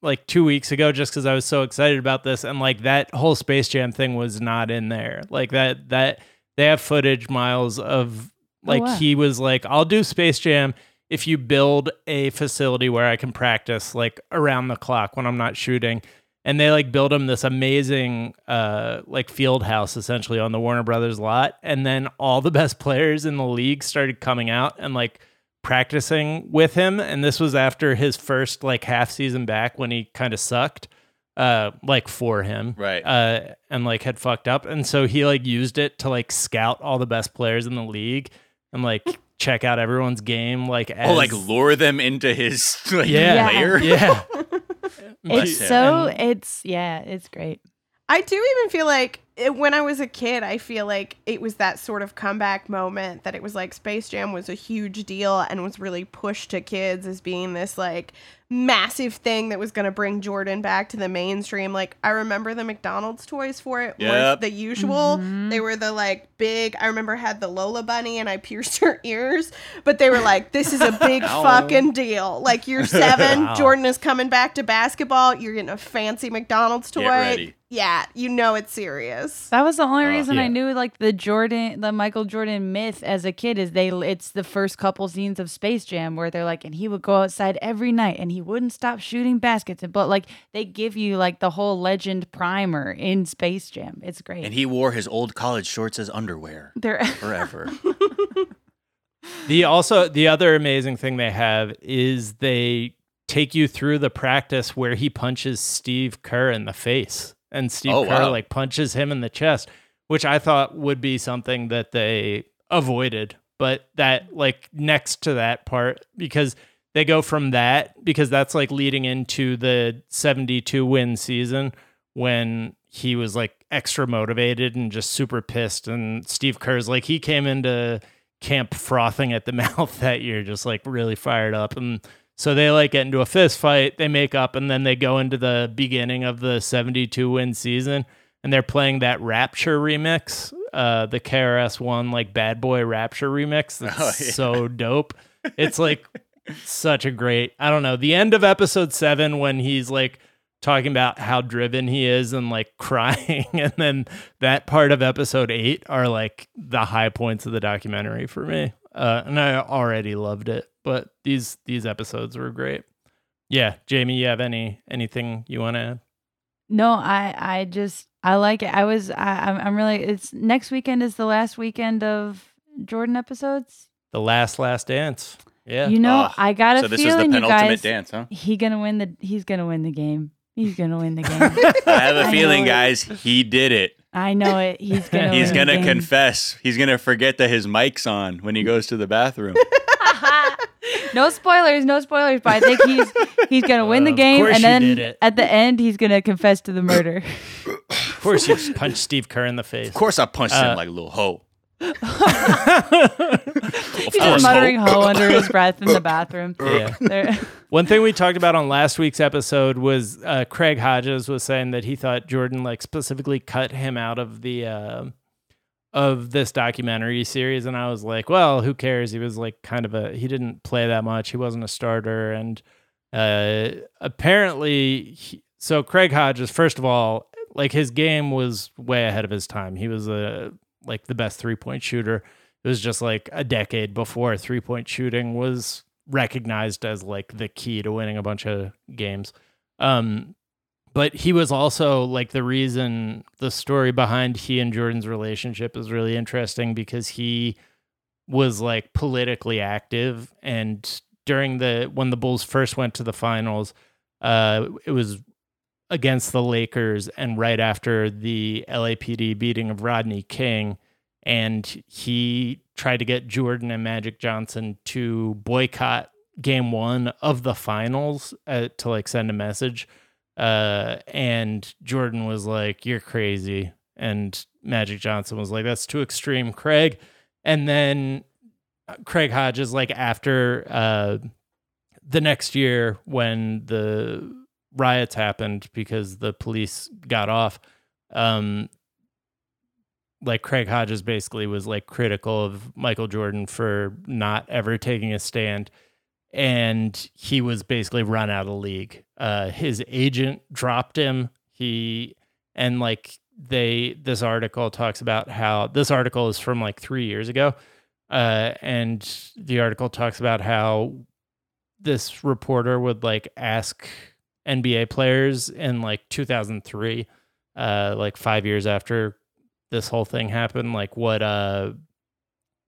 A: like 2 weeks ago just cuz I was so excited about this and like that whole Space Jam thing was not in there. Like that that they have footage miles of oh, like
D: wow.
A: he was like I'll do Space Jam if you build a facility where I can practice like around the clock when I'm not shooting and they like build him this amazing uh like field house essentially on the Warner Brothers lot and then all the best players in the league started coming out and like practicing with him and this was after his first like half season back when he kind of sucked uh like for him
C: Right.
A: uh and like had fucked up and so he like used it to like scout all the best players in the league and like check out everyone's game like as
C: Oh, like lure them into his like,
A: Yeah.
C: lair.
A: yeah
D: it's
C: Yeah.
D: so
A: And-
D: it's yeah, it's great.
E: I do even feel like it, when I was a kid, I feel like it was that sort of comeback moment that it was like Space Jam was a huge deal and was really pushed to kids as being this like massive thing that was going to bring Jordan back to the mainstream. Like I remember the McDonald's toys for it were
C: Yep.
E: the usual. Mm-hmm. They were the like big. I remember I had the Lola bunny and I pierced her ears, but they were like, "This is a big fucking deal." Like you're seven,
A: Wow.
E: Jordan is coming back to basketball. You're getting a fancy McDonald's toy.
C: Get ready.
E: Yeah, you know it's serious.
D: That was the only uh, reason
A: yeah.
D: I knew like the Jordan, the Michael Jordan myth as a kid is they. It's the first couple scenes of Space Jam where they're like, and he would go outside every night and he wouldn't stop shooting baskets. And but like they give you like the whole legend primer in Space Jam. It's great.
C: And he wore his old college shorts as underwear
D: they're
C: forever.
A: The also the other amazing thing they have is they take you through the practice where he punches Steve Kerr in the face and Steve
C: Oh,
A: Kerr
C: wow.
A: like punches him in the chest, which I thought would be something that they avoided, but that like next to that part because they go from that because that's like leading into the 72 win season when he was like extra motivated and just super pissed. And Steve Kerr's like he came into camp frothing at the mouth that year just like really fired up. And so they like get into a fist fight they make up and then they go into the beginning of the 72 win season and they're playing that rapture remix uh the KRS one like bad boy rapture remix. That's
C: Oh, yeah.
A: so dope. It's like such a great i don't know the end of episode 7 when he's like talking about how driven he is and like crying and then that part of episode 8 are like the high points of the documentary for me uh and i already loved it but these these episodes were great yeah jamie you have any anything you want to add?
D: no, I I just I like it. I was I I'm, I'm really. It's next weekend is the last weekend of Jordan episodes.
A: the last last dance yeah
D: You know,
C: Oh,
D: I got a
C: so this is the
D: feeling you
C: penultimate
D: guys.
C: dance, huh?
D: He gonna win the. He's gonna win the game. He's gonna win the game.
C: I have a
D: I
C: feeling,
D: know it.
C: guys, he did it.
D: I know it. He's gonna.
C: He's
D: win
C: gonna
D: the game.
C: confess. He's gonna forget that his mic's on when he goes to the bathroom.
D: no spoilers, no spoilers. But I think he's he's gonna win the game,
A: course
D: and
A: you
D: then
A: did it.
D: at the end he's gonna confess to the murder.
A: of course you just punched steve kerr in the face
C: Of course, I punched
A: Uh,
C: him like a little hoe.
D: He's just muttering
C: hoe.
D: "ho" under his breath in the bathroom.
A: Yeah.
D: There-
A: One thing we talked about on last week's episode was uh, Craig Hodges was saying that he thought Jordan like specifically cut him out of the uh, of this documentary series, and I was like, well, who cares? He was like kind of a he didn't play that much. He wasn't a starter, and uh, apparently, he, so Craig Hodges, first of all, like his game was way ahead of his time. He was a like the best three point shooter. It was just like a decade before three point shooting was recognized as like the key to winning a bunch of games. Um, but he was also like the reason the story behind he and Jordan's relationship is really interesting because he was like politically active and during the when the Bulls first went to the finals, uh, it was against the Lakers and right after the LAPD beating of Rodney King and he tried to get Jordan and Magic Johnson to boycott game 1 of the finals uh, to like send a message uh and Jordan was like you're crazy and Magic Johnson was like that's too extreme Craig. And then uh, Craig Hodges like after uh the next year when the riots happened because the police got off, um, like Craig Hodges basically was like critical of Michael Jordan for not ever taking a stand. And he was basically run out of league. Uh, his agent dropped him. He and like they this article talks about how this article is from like three years ago. Uh, and the article talks about how this reporter would like ask NBA players in like 2003, uh, like five years after this whole thing happened, like what, uh,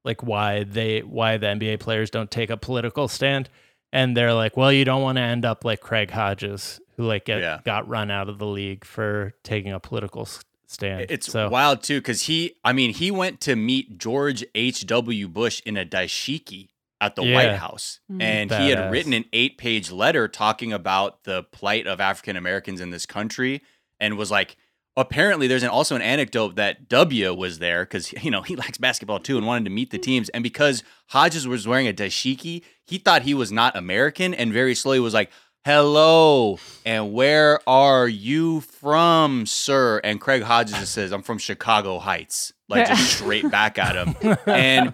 A: like why they, why the NBA players don't take a political stand. And they're like, well, you don't want to end up like Craig Hodges, who like get,
C: Yeah.
A: got run out of the league for taking a political stand.
C: It's
A: so
C: wild too, because he, I mean, he went to meet George H.W. Bush in a dashiki at the
A: Yeah.
C: White House.
D: Mm.
C: And he had written an eight page letter talking about the plight of African Americans in this country and was like, apparently there's an, also an anecdote that W was there because, you know, he likes basketball too and wanted to meet the teams. And because Hodges was wearing a dashiki, he thought he was not American and very slowly was like, hello and where are you from sir and craig hodges just says i'm from chicago heights like just straight back at him and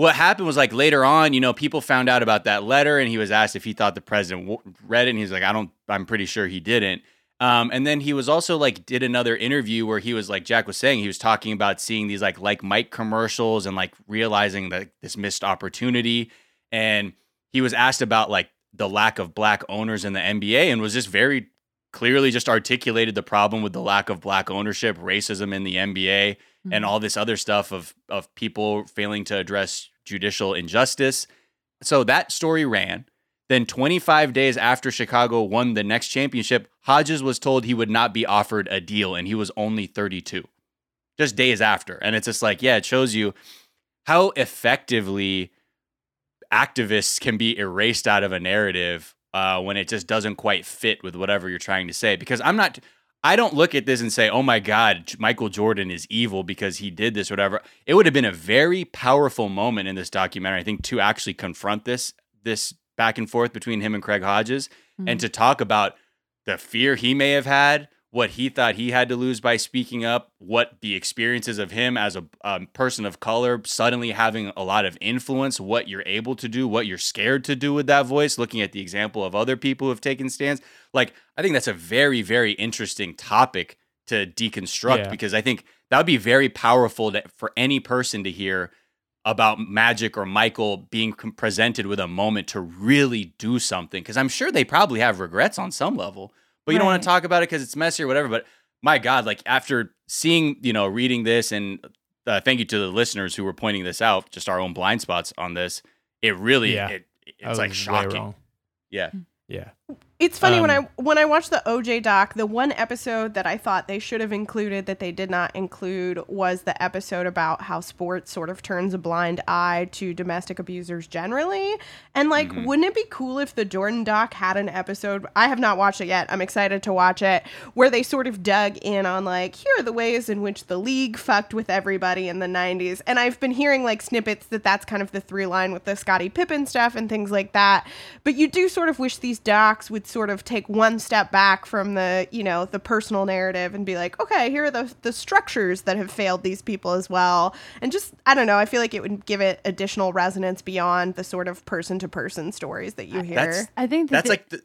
C: what happened was like later on you know people found out about that letter and he was asked if he thought the president read it and he's like i don't i'm pretty sure he didn't. Um, and then he was also like did another interview where he was like Jack was saying he was talking about seeing these like like Mike commercials and like realizing that this missed opportunity. And he was asked about like the lack of black owners in the NBA and was just very clearly just articulated the problem with the lack of black ownership, racism in the NBA, and all this other stuff of of people failing to address judicial injustice. So that story ran. Then 25 days after Chicago won the next championship, Hodges was told he would not be offered a deal and he was only 32. Just days after. And it's just like, yeah, it shows you how effectively activists can be erased out of a narrative uh, when it just doesn't quite fit with whatever you're trying to say. Because I'm not, I don't look at this and say, oh my God, Michael Jordan is evil because he did this, or whatever. It would have been a very powerful moment in this documentary, I think, to actually confront this this back and forth between him and Craig Hodges, and mm-hmm. to talk about the fear he may have had, what he thought he had to lose by speaking up, what the experiences of him as a um, person of color suddenly having a lot of influence, what you're able to do, what you're scared to do with that voice, looking at the example of other people who have taken stands. Like, I think that's a very, very interesting topic to deconstruct
A: Yeah.
C: because I think that would be very powerful to, for any person to hear about Magic or Michael being presented with a moment to really do something. Because I'm sure they probably have regrets on some level, but you don't want to talk about it because it's messy or whatever. But my God, like after seeing, you know, reading this, and uh, thank you to the listeners who were pointing this out, just our own blind spots on this. It really,
A: Yeah.
C: it, it's like shocking. Yeah.
A: Yeah.
E: It's funny when
A: Um,
E: I when I watched the OJ doc, the one episode that I thought they should have included that they did not include was the episode about how sports sort of turns a blind eye to domestic abusers generally. And like,
C: Mm-hmm.
E: wouldn't it be cool if the Jordan doc had an episode? I have not watched it yet. I'm excited to watch it, where they sort of dug in on like, here are the ways in which the league fucked with everybody in the 90s. And I've been hearing like snippets that that's kind of the through line with the Scottie Pippen stuff and things like that. But you do sort of wish these docs would sort of take one step back from the, you know, the personal narrative and be like, okay, here are the, the structures that have failed these people as well. And just, I don't know, I feel like it would give it additional resonance beyond the sort of person to person stories that you hear.
C: That's
D: I think that
C: That's
D: the-
C: like the,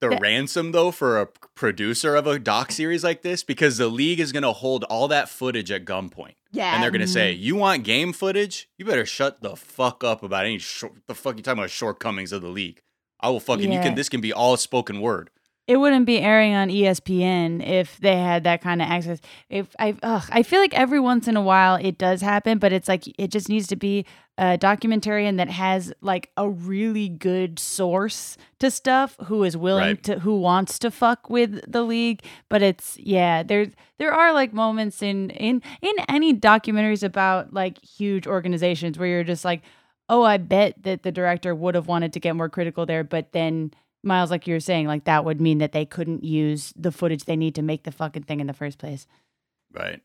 C: the ransom though for a producer of a doc series like this because the league is going to hold all that footage at gunpoint.
E: Yeah.
C: And they're going to
D: Mm-hmm.
C: say, "You want game footage? You better shut the fuck up about any short the fuck you talking about shortcomings of the league. I will fucking you can this can be all spoken word."
D: it wouldn't be airing on ESPN if they had that kind of access. If I, ugh, I feel like every once in a while it does happen, but it's like it just needs to be a documentarian that has like a really good source to stuff, who is willing
C: Right.
D: to, who wants to fuck with the league. But it's yeah, there's there are like moments in in in any documentaries about like huge organizations where you're just like, oh, I bet that the director would have wanted to get more critical there, but then Miles, like you were saying, like that would mean that they couldn't use the footage they need to make the fucking thing in the first place.
C: Right.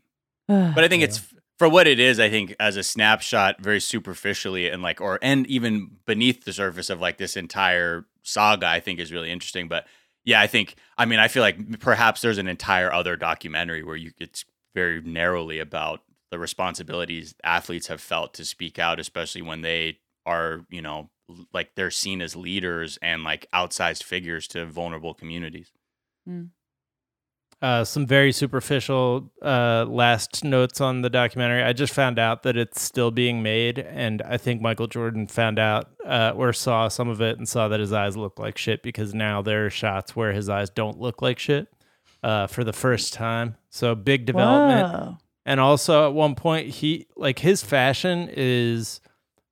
C: But I think it's for what it is, I think as a snapshot, very superficially and like, or and even beneath the surface of like this entire saga, I think is really interesting. But yeah, I think, I mean, I feel like perhaps there's an entire other documentary where you it's very narrowly about the responsibilities athletes have felt to speak out, especially when they are, you know, like they're seen as leaders and like outsized figures to vulnerable communities.
A: Uh, some very superficial uh, last notes on the documentary. I just found out that it's still being made, and I think Michael Jordan found out uh, or saw some of it and saw that his eyes look like shit because now there are shots where his eyes don't look like shit uh, for the first time. So big development.
D: Whoa.
A: And also at one point he like his fashion is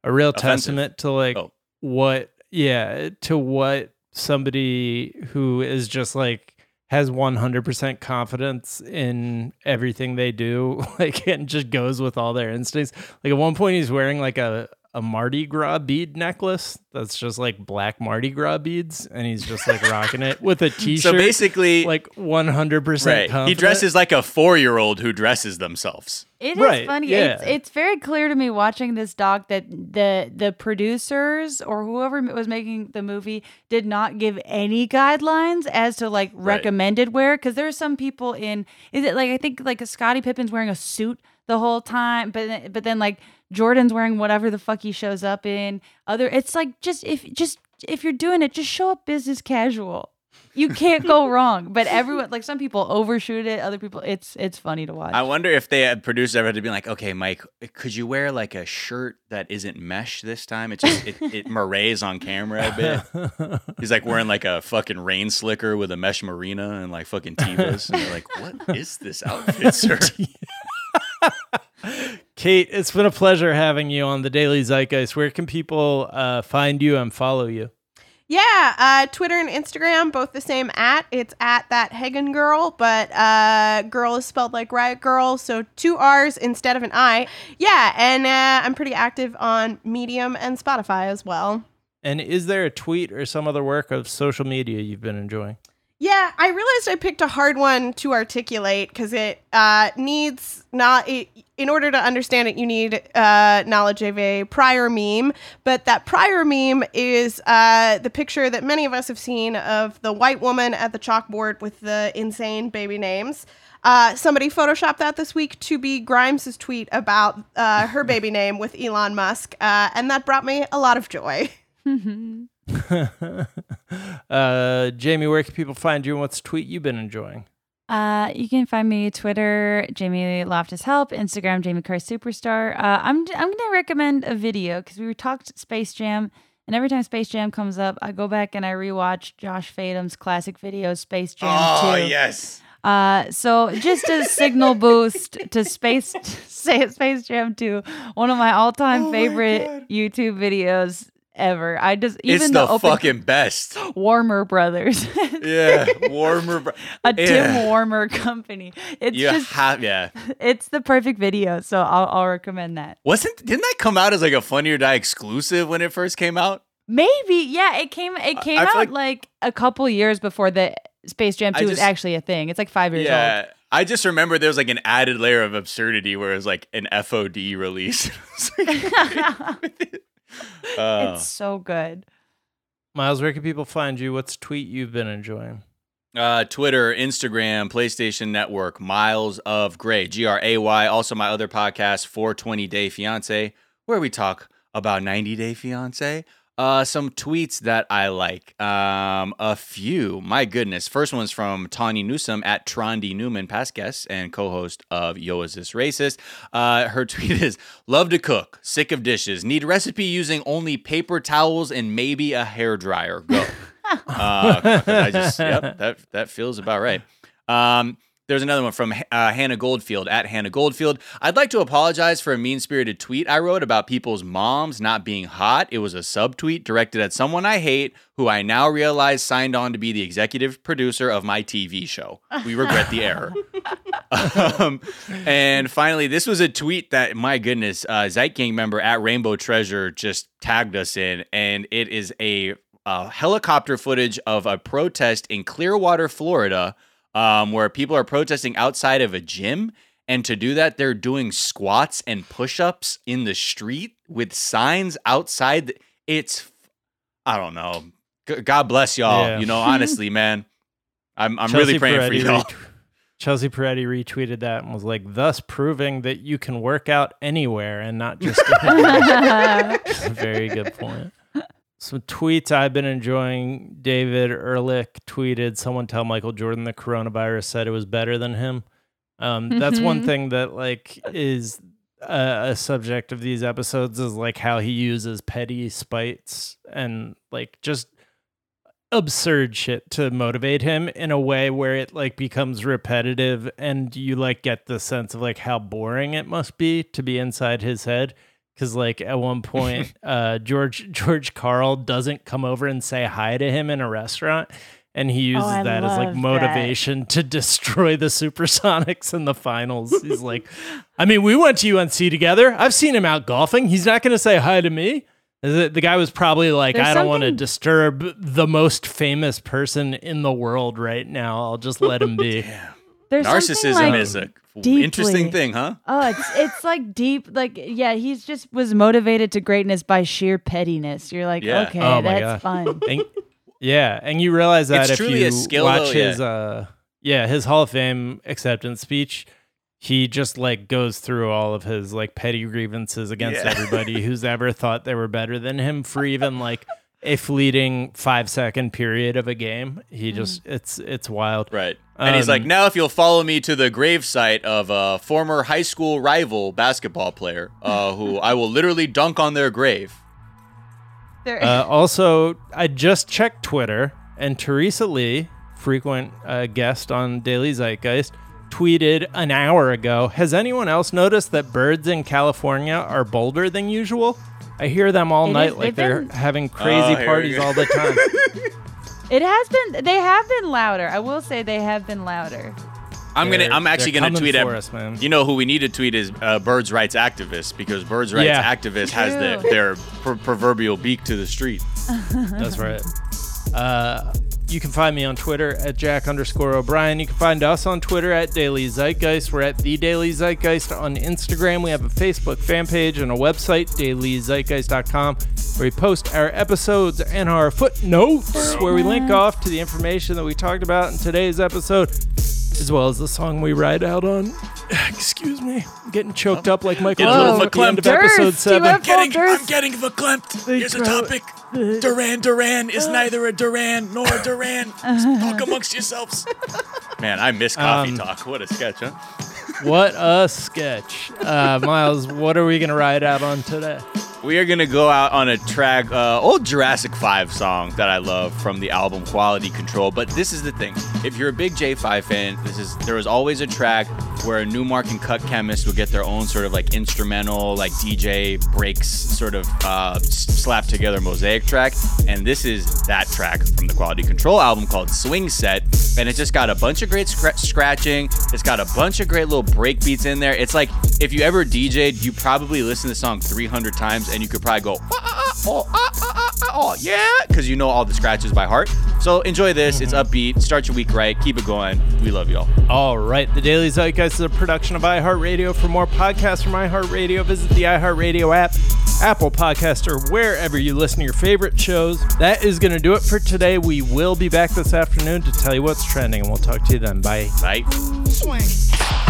A: a real
C: Offensive.
A: testament to like
C: Oh.
A: what yeah, to what somebody who is just like has 100% confidence in everything they do like and just goes with all their instincts. Like at one point he's wearing like a a Mardi Gras bead necklace that's just like black Mardi Gras beads and he's just like rocking it with a t-shirt
C: So basically,
A: like 100%
C: he dresses like a four year old who dresses themselves.
D: It is
A: Right,
D: funny.
A: yeah.
D: It's it's very clear to me watching this doc that the the producers or whoever was making the movie did not give any guidelines as to like recommended wear because there are some people in is it like I think like Scottie Pippen's wearing a suit the whole time, but but then like Jordan's wearing whatever the fuck he shows up in. Other it's like just if just if you're doing it, just show up business casual. You can't go wrong. But everyone like some people overshoot it, other people it's it's funny to watch.
C: I wonder if they had producers ever had to be like, okay, Mike, could you wear like a shirt that isn't mesh this time? It's just it, it moirés on camera a bit. He's like wearing like a fucking rain slicker with a mesh marina and like fucking Tevas. And you're like, what is this outfit, sir?
A: Kate, it's been a pleasure having you on the Daily Zeitgeist. Where can people uh, find you and follow you?
E: Yeah, uh, Twitter and Instagram, both the same at. It's at that Hagen girl, but uh, girl is spelled like Riot Girl, so two R's instead of an I. Yeah, and uh, I'm pretty active on Medium and Spotify as well.
A: And is there a tweet or some other work of social media you've been enjoying?
E: Yeah, I realized I picked a hard one to articulate because it uh, needs not. It, in order to understand it, you need uh, knowledge of a prior meme. But that prior meme is uh, the picture that many of us have seen of the white woman at the chalkboard with the insane baby names. Uh, somebody photoshopped that this week to be Grimes' tweet about uh, her baby name with Elon Musk, uh, and that brought me a lot of joy.
A: uh, Jamie, where can people find you and what's a tweet you've been enjoying?
D: Uh, you can find me Twitter, Jamie Loftus Help, Instagram, Jamie Christ Superstar. Uh, I'm I'm gonna recommend a video because we were talked Space Jam, and every time Space Jam comes up, I go back and I rewatch Josh Fadem's classic video, Space Jam
C: oh
D: 2.
C: yes.
D: Uh, so just a signal boost to Space say Space Jam 2, one of my all-time favorite YouTube videos ever. I just even
C: it's
D: the,
C: the fucking best.
D: Warmer Brothers,
C: Yeah. Warmer. Bro-
D: a
C: Yeah.
D: Tim Warmer company. It's
C: you
D: just
C: have yeah.
D: it's the perfect video, so I'll, I'll recommend that.
C: Wasn't didn't that come out as like a Funny or Die exclusive when it first came out?
D: Maybe, yeah, it came it came
C: I feel
D: out
C: like-
D: like, a couple years before the Space Jam
C: I
D: 2 was actually a thing. It's like five years old.
C: Yeah. I just remember there was like an added layer of absurdity where it was like an FOD release. It's. Uh,
D: it's so good.
A: Miles, where can people find you? What's a tweet you've been enjoying?
C: uh, Twitter, Instagram, PlayStation Network, Miles of Gray, G R A Y. Also, my other podcast, 420 Day Fiance, where we talk about 90 Day Fiance. Uh, some tweets that I like. Um, a few. My goodness. First one's from Tawny Newsome at Trondy Newman, past guest and co-host of Yo Is This Racist. Uh, her tweet is: Love to cook, sick of dishes, need recipe using only paper towels and maybe a hair dryer. Go. uh, I just yep that that feels about right. Um, there's another one from uh, Hannah Goldfield at Hannah Goldfield. I'd like to apologize for a mean spirited tweet I wrote about people's moms not being hot. It was a subtweet directed at someone I hate, who I now realize signed on to be the executive producer of my TV show. We regret the error. um, and finally, this was a tweet that, my goodness, uh, Zeit Gang member at Rainbow Treasure just tagged us in, and it is a uh, helicopter footage of a protest in Clearwater, Florida, um, where people are protesting outside of a gym. And to do that, they're doing squats and push-ups in the street with signs outside. the- It's, I don't know. G- God bless y'all.
A: Yeah.
C: You know, honestly, man, I'm I'm really praying for y'all.
A: ret- Chelsea Peretti retweeted that and was like, thus proving that you can work out anywhere and not just. It's a very good point. Some tweets I've been enjoying. David Ehrlich tweeted, "Someone tell Michael Jordan the coronavirus said it was better than him." Um, That's one
D: Mhm.
A: thing that like is a, a subject of these episodes is like how he uses petty spites and like just absurd shit to motivate him in a way where it like becomes repetitive and you like get the sense of like how boring it must be to be inside his head because like at one point uh george george Karl doesn't come over and say hi to him in a restaurant and he uses
D: Oh,
A: that as like
D: love that.
A: motivation to destroy the supersonics in the finals he's like i mean we went to unc together i've seen him out golfing he's not going to say hi to me the the guy was probably like,
D: There's
A: I don't want to disturb the most famous person in the world right now. I'll just let him be.
D: There's
C: Narcissism
D: like,
C: is a
D: deeply-
C: interesting thing, huh?
D: Oh, it's it's like deep, like yeah. He's just was motivated to greatness by sheer pettiness. You're like,
C: Yeah.
D: okay,
A: Oh
D: that's
A: God.
D: fun.
A: And, yeah, and you realize that
C: It's
A: if you
C: skill,
A: watch
C: though,
A: his
C: yeah.
A: uh yeah, his Hall of Fame acceptance speech, he just like goes through all of his like petty grievances against
C: Yeah.
A: everybody who's ever thought they were better than him for even like a fleeting 5 second period of a game. He
D: Mm.
A: just it's it's wild.
C: Right. And he's
A: Um,
C: like, now if you'll follow me to the gravesite of a former high school rival basketball player, uh, who I will literally dunk on their grave.
D: There-
A: Uh, also, I just checked Twitter, and Teresa Lee, frequent uh, guest on Daily Zeitgeist, tweeted an hour ago Has anyone else noticed that birds in California are bolder than usual? I hear them all
D: It
A: night
D: is-
A: like
D: they've
A: they're
D: been-
A: having
C: Oh,
A: crazy
C: here we
A: parties all the time.
D: it has been. They have been louder. I will say they have been louder.
C: I'm gonna. I'm actually gonna tweet at.
A: us, man.
C: You know who we need to tweet is uh, birds rights activists because birds rights
A: Yeah.
C: activists has the, their pr- proverbial beak to the street.
A: That's right. Uh, you can find me on Twitter at Jack underscore O'Brien. You can find us on Twitter at Daily Zeitgeist. We're at The Daily Zeitgeist on Instagram. We have a Facebook fan page and a website, dailyzeitgeist.com, where we post our episodes and our footnotes, where we link off to the information that we talked about in today's episode, as well as the song we ride out on. Excuse me. I'm getting choked up like Michael
C: Getting a little
A: Jordan at the end of episode
D: Durst, you
A: 7.
D: have-
B: Getting, I'm getting verklempt.
A: They
B: Here's a
A: grow-
B: topic. Duran Duran is neither a Duran nor a Duran. Talk amongst yourselves.
C: Man, I miss coffee
A: Um,
C: talk. What a sketch, huh?
A: What a sketch. Uh, Miles, what are we going to ride out on today?
C: We are gonna go out on a track, uh, old Jurassic 5 song that I love from the album Quality Control. But this is the thing: if you're a big J5 fan, this is there was always a track where a Nu-Mark and Cut Chemist would get their own sort of like instrumental, like DJ breaks, sort of uh, slapped together mosaic track. And this is that track from the Quality Control album called Swing Set, and it just got a bunch of great scra- scratching. It's got a bunch of great little break beats in there. It's like if you ever DJ'd, you probably listen to the song 300 times and you could probably go, ah, ah, ah, oh, ah, ah, ah, oh, yeah, because you know all the scratches by heart. So enjoy this. It's upbeat. Start your week right. Keep it going. We love y'all.
A: All right. The Daily Zeitgeist is a production of iHeartRadio. For more podcasts from iHeartRadio, visit the iHeartRadio app, Apple Podcast, or wherever you listen to your favorite shows. That is going to do it for today. We will be back this afternoon to tell you what's trending, and we'll talk to you then. Bye.
C: Bye.
B: Swing.